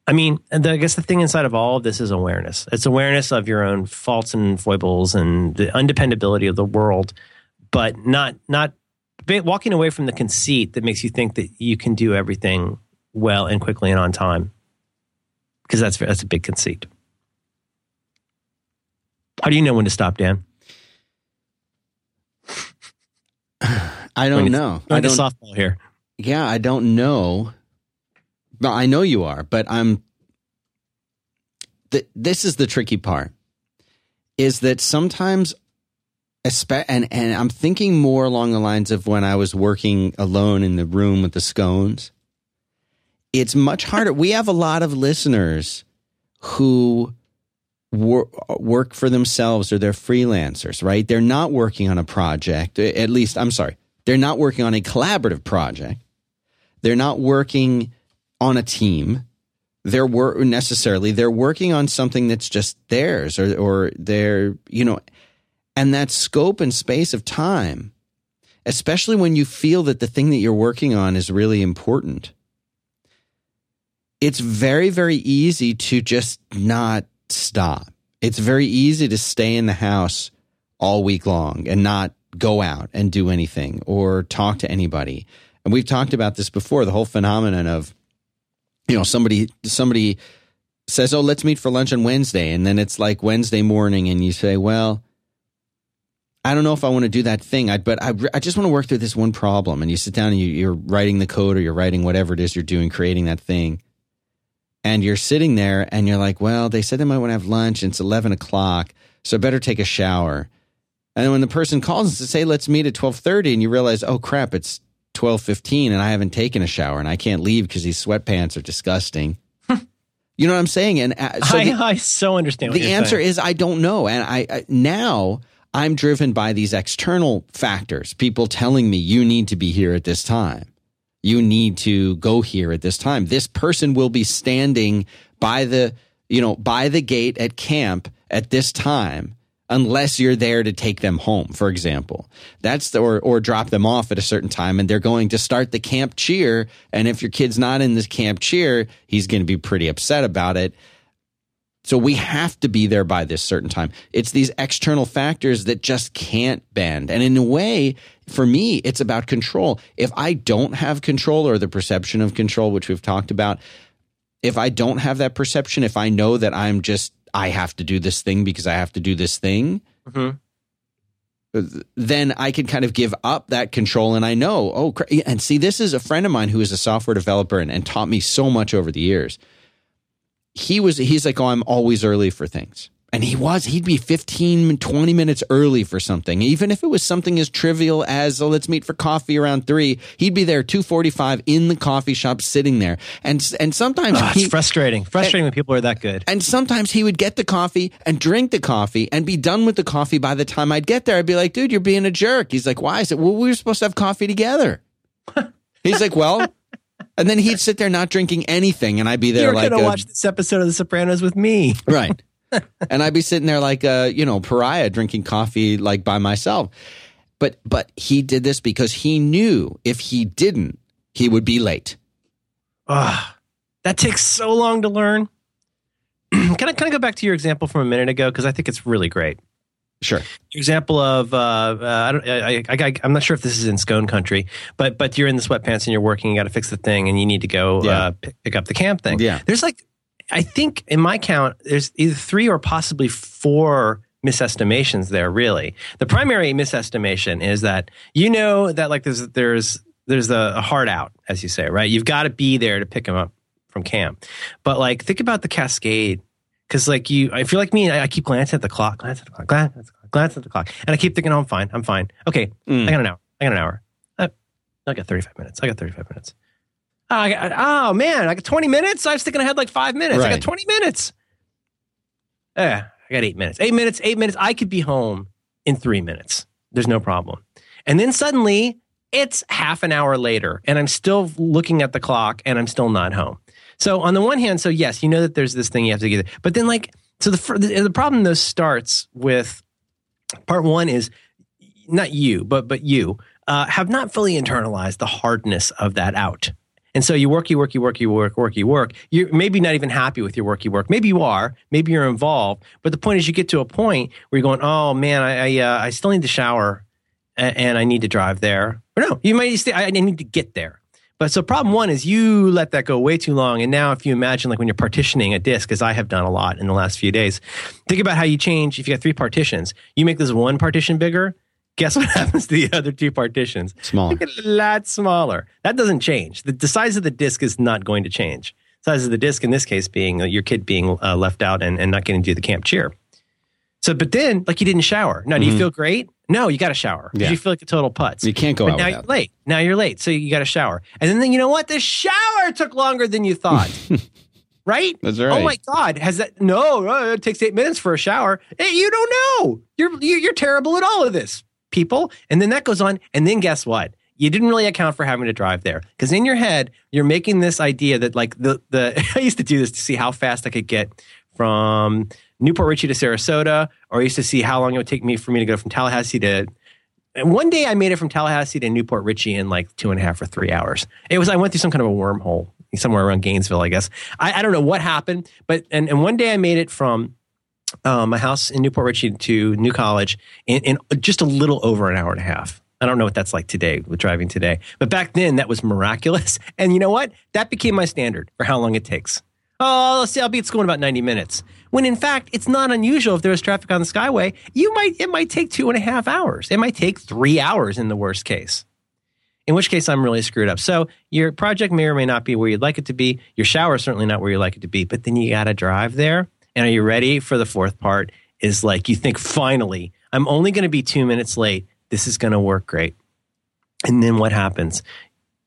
I mean, the, I guess the thing inside of all of this is awareness. It's awareness of your own faults and foibles and the undependability of the world, but not not walking away from the conceit that makes you think that you can do everything well and quickly and on time, because that's that's a big conceit. How do you know when to stop, Dan? I don't know. I don't. softball here. Yeah, I don't know. Well, I know you are, but I'm. Th- this is the tricky part. Is that sometimes, and and I'm thinking more along the lines of when I was working alone in the room with the scones. It's much harder. we have a lot of listeners who wor- work for themselves or they're freelancers, right? They're not working on a project. At least, I'm sorry, they're not working on a collaborative project. They're not working on a team. They're wor- necessarily they're working on something that's just theirs, or or they're you know, and that scope and space of time, especially when you feel that the thing that you're working on is really important. It's very very easy to just not stop. It's very easy to stay in the house all week long and not go out and do anything or talk to anybody. And we've talked about this before, the whole phenomenon of you know, somebody somebody says, "Oh, let's meet for lunch on Wednesday." And then it's like Wednesday morning and you say, "Well, I don't know if I want to do that thing, I, but I, I just want to work through this one problem." And you sit down and you, you're writing the code or you're writing whatever it is you're doing, creating that thing and you're sitting there and you're like, well, they said they might want to have lunch and it's 11 o'clock, so I better take a shower. And then when the person calls and say, let's meet at 1230 and you realize, oh crap, it's 1215 and I haven't taken a shower and I can't leave because these sweatpants are disgusting. you know what I'm saying? And uh, so I, the, I so understand. What the answer saying. is I don't know. And I, I now I'm driven by these external factors, people telling me you need to be here at this time you need to go here at this time. This person will be standing by the, you know, by the gate at camp at this time unless you're there to take them home, for example. That's the, or, or drop them off at a certain time and they're going to start the camp cheer. And if your kid's not in this camp cheer, he's going to be pretty upset about it. So we have to be there by this certain time. It's these external factors that just can't bend. And in a way, for me, it's about control. If I don't have control or the perception of control, which we've talked about, if I don't have that perception, if I know that I'm just, I have to do this thing because I have to do this thing, Mhm. then I can kind of give up that control. And I know, oh, and see, this is a friend of mine who is a software developer and, and taught me so much over the years. He was, he's like, oh, I'm always early for things. And he was, he'd be 15, 20 minutes early for something. Even if it was something as trivial as, oh, let's meet for coffee around three, he'd be there 245 in the coffee shop sitting there. And, and sometimes oh, it's frustrating, frustrating and, when people are that good. And sometimes he would get the coffee and drink the coffee and be done with the coffee by the time I'd get there. I'd be like, dude, you're being a jerk. He's like, why? I said, well, we were supposed to have coffee together. He's like, well, and then he'd sit there not drinking anything, and I'd be there You're like, gonna a, watch this episode of The Sopranos with me, right? and I'd be sitting there like a you know pariah drinking coffee like by myself. But but he did this because he knew if he didn't, he would be late. Ah, that takes so long to learn. can I kind of go back to your example from a minute ago because I think it's really great. Sure. Example of uh, uh, I don't I, I, am not sure if this is in scone country, but but you're in the sweatpants and you're working. You got to fix the thing, and you need to go yeah. uh, pick, pick, up the camp thing. Yeah. There's like I think in my count, there's either three or possibly four misestimations there. Really, the primary misestimation is that you know that like there's there's there's a, a hard out, as you say, right? You've got to be there to pick them up from camp. But like, think about the cascade, because like you, I feel like me, I, I, keep glancing at the clock, glance at the clock, glance at the clock, glance at the clock, and I keep thinking, oh, I'm fine, I'm fine. Okay, mm. I got an hour, I got an hour. I, uh, I got 35 minutes. I got 35 minutes. Oh, got, oh, man, I got 20 minutes. I was thinking I had like five minutes. Right. I got 20 minutes. Yeah, I got eight minutes. Eight minutes, eight minutes. I could be home in three minutes. There's no problem. And then suddenly it's half an hour later and I'm still looking at the clock and I'm still not home. So on the one hand, so yes, you know that there's this thing you have to get, but then like, so the, the problem though starts with part one is not you, but, but you uh, have not fully internalized the hardness of that out. And so you work, you work, you work, you work, work, you work. You're maybe not even happy with your work, you work. Maybe you are. Maybe you're involved. But the point is, you get to a point where you're going, "Oh man, I I, uh, I still need to shower, and, and, I need to drive there." Or no, you might say, "I need to get there." But so problem one is you let that go way too long. And now, if you imagine like when you're partitioning a disk, as I have done a lot in the last few days, think about how you change. If you got three partitions, you make this one partition bigger guess what happens to the other two partitions? Small. a lot smaller. That doesn't change. The, the, size of the disk is not going to change. Size of the disk in this case being uh, your kid being uh, left out and, and not getting to do the camp cheer. So, but then, like you didn't shower. Now, do mm-hmm. you feel great? No, you got to shower because yeah. you feel like a total putz. You can't go but out. Now you're late. Now you're late, so you got to shower. And then, then you know what? The shower took longer than you thought. right? That's right. Oh my God, has that? No, uh, it takes eight minutes for a shower. Hey, you don't know. You're you're terrible at all of this people. And then that goes on. And then guess what? You didn't really account for having to drive there because in your head, you're making this idea that like the, the, I used to do this to see how fast I could get from New Port Richey to Sarasota, or I used to see how long it would take me for me to go from Tallahassee to and one day I made it from Tallahassee to New Port Richey in like two and a half or three hours. It was I went through some kind of a wormhole somewhere around Gainesville, I guess. I, I don't know what happened, but and, and one day I made it from um, my house in New Port Richey to New College in, in just a little over an hour and a half. I don't know what that's like today with driving today, but back then that was miraculous. And you know what? That became my standard for how long it takes. Oh, let's see, I'll be at school in about 90 minutes. When in fact, it's not unusual if there's traffic on the Skyway. You might, it might take two and a half hours. It might take three hours in the worst case. In which case, I'm really screwed up. So your project may or may not be where you'd like it to be. Your shower is certainly not where you'd like it to be. But then you got to drive there. And are you ready for the fourth part? Is like you think, finally, I'm only going to be two minutes late. This is going to work great. And then what happens?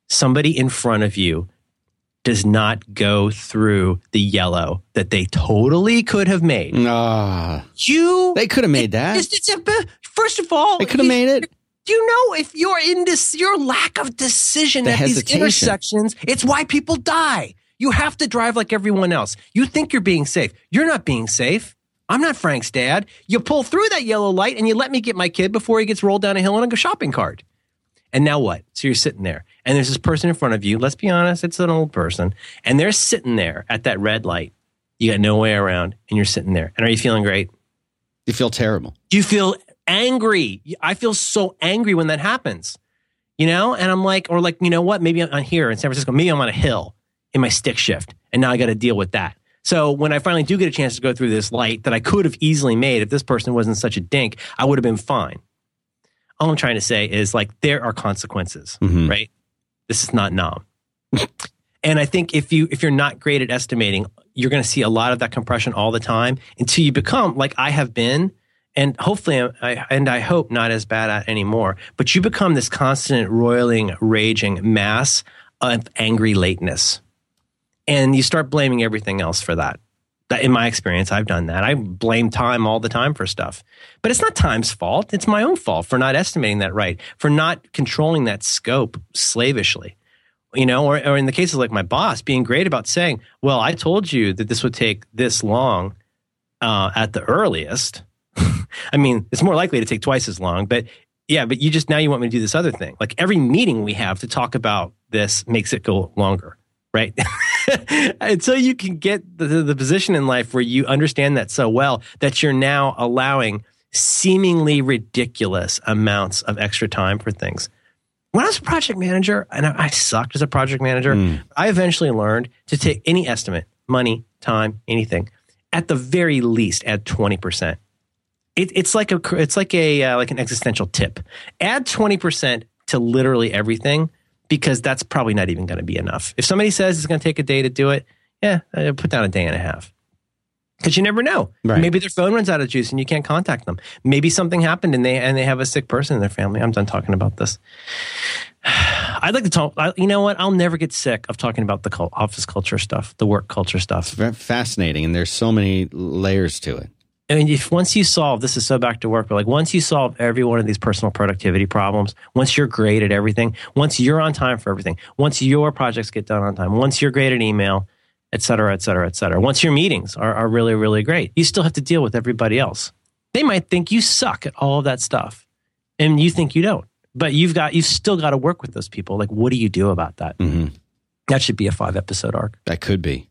Somebody in front of you does not go through the yellow that they totally could have made. Nah. You They could have made that. It's, it's a, first of all, they could have made it. You know, if you're in this, your lack of decision the at hesitation. these intersections, it's why people die. You have to drive like everyone else. You think you're being safe. You're not being safe. I'm not Frank's dad. You pull through that yellow light and you let me get my kid before he gets rolled down a hill in a shopping cart. And now what? So you're sitting there and there's this person in front of you. Let's be honest, it's an old person. And they're sitting there at that red light. You got no way around and you're sitting there. And are you feeling great? You feel terrible. You feel angry. I feel so angry when that happens. You know, and I'm like, or like, you know what? Maybe I'm here in San Francisco. Maybe I'm on a hill in my stick shift. And now I got to deal with that. So when I finally do get a chance to go through this light that I could have easily made if this person wasn't such a dink, I would have been fine. All I'm trying to say is like there are consequences, Mhm. right? This is not nom. and I think if you if you're not great at estimating, you're going to see a lot of that compression all the time until you become like I have been, and hopefully, I, and I hope not as bad at anymore. But you become this constant roiling, raging mass of angry lateness, and you start blaming everything else for that. That, in my experience, I've done that. I blame time all the time for stuff, but it's not time's fault. It's my own fault for not estimating that right, for not controlling that scope slavishly you know, or, or in the cases like my boss being great about saying, well, I told you that this would take this long uh, at the earliest. I mean, it's more likely to take twice as long, but yeah, but you just now you want me to do this other thing. Like every meeting we have to talk about this makes it go longer, right? Until you can get the, the position in life where you understand that so well that you're now allowing seemingly ridiculous amounts of extra time for things when I was a project manager, and I, I sucked as a project manager, Mm. I eventually learned to take any estimate, money, time, anything, at the very least, add twenty percent. It, it's like a it's like a uh, like an existential tip. Add twenty percent to literally everything because that's probably not even going to be enough. If somebody says it's going to take a day to do it, yeah, uh, put down a day and a half. Because you never know. Right. Maybe their phone runs out of juice and you can't contact them. Maybe something happened and they and they have a sick person in their family. I'm done talking about this. I'd like to talk. I, you know what? I'll never get sick of talking about the office culture stuff, the work culture stuff. Fa- Fascinating, and there's so many layers to it. I mean, if once you solve this is so back to work, but like once you solve every one of these personal productivity problems, once you're great at everything, once you're on time for everything, once your projects get done on time, once you're great at email, et cetera, et cetera, et cetera, once your meetings are, are really, really great, you still have to deal with everybody else. They might think you suck at all of that stuff, and you think you don't. But you've got you've still got to work with those people. Like, what do you do about that? hmm That should be a five episode arc. That could be.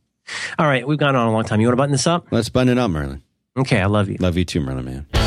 All right, we've gone on a long time. You want to button this up? Let's button it up, Merlin. Okay, I love you. Love you too, Merlin, man.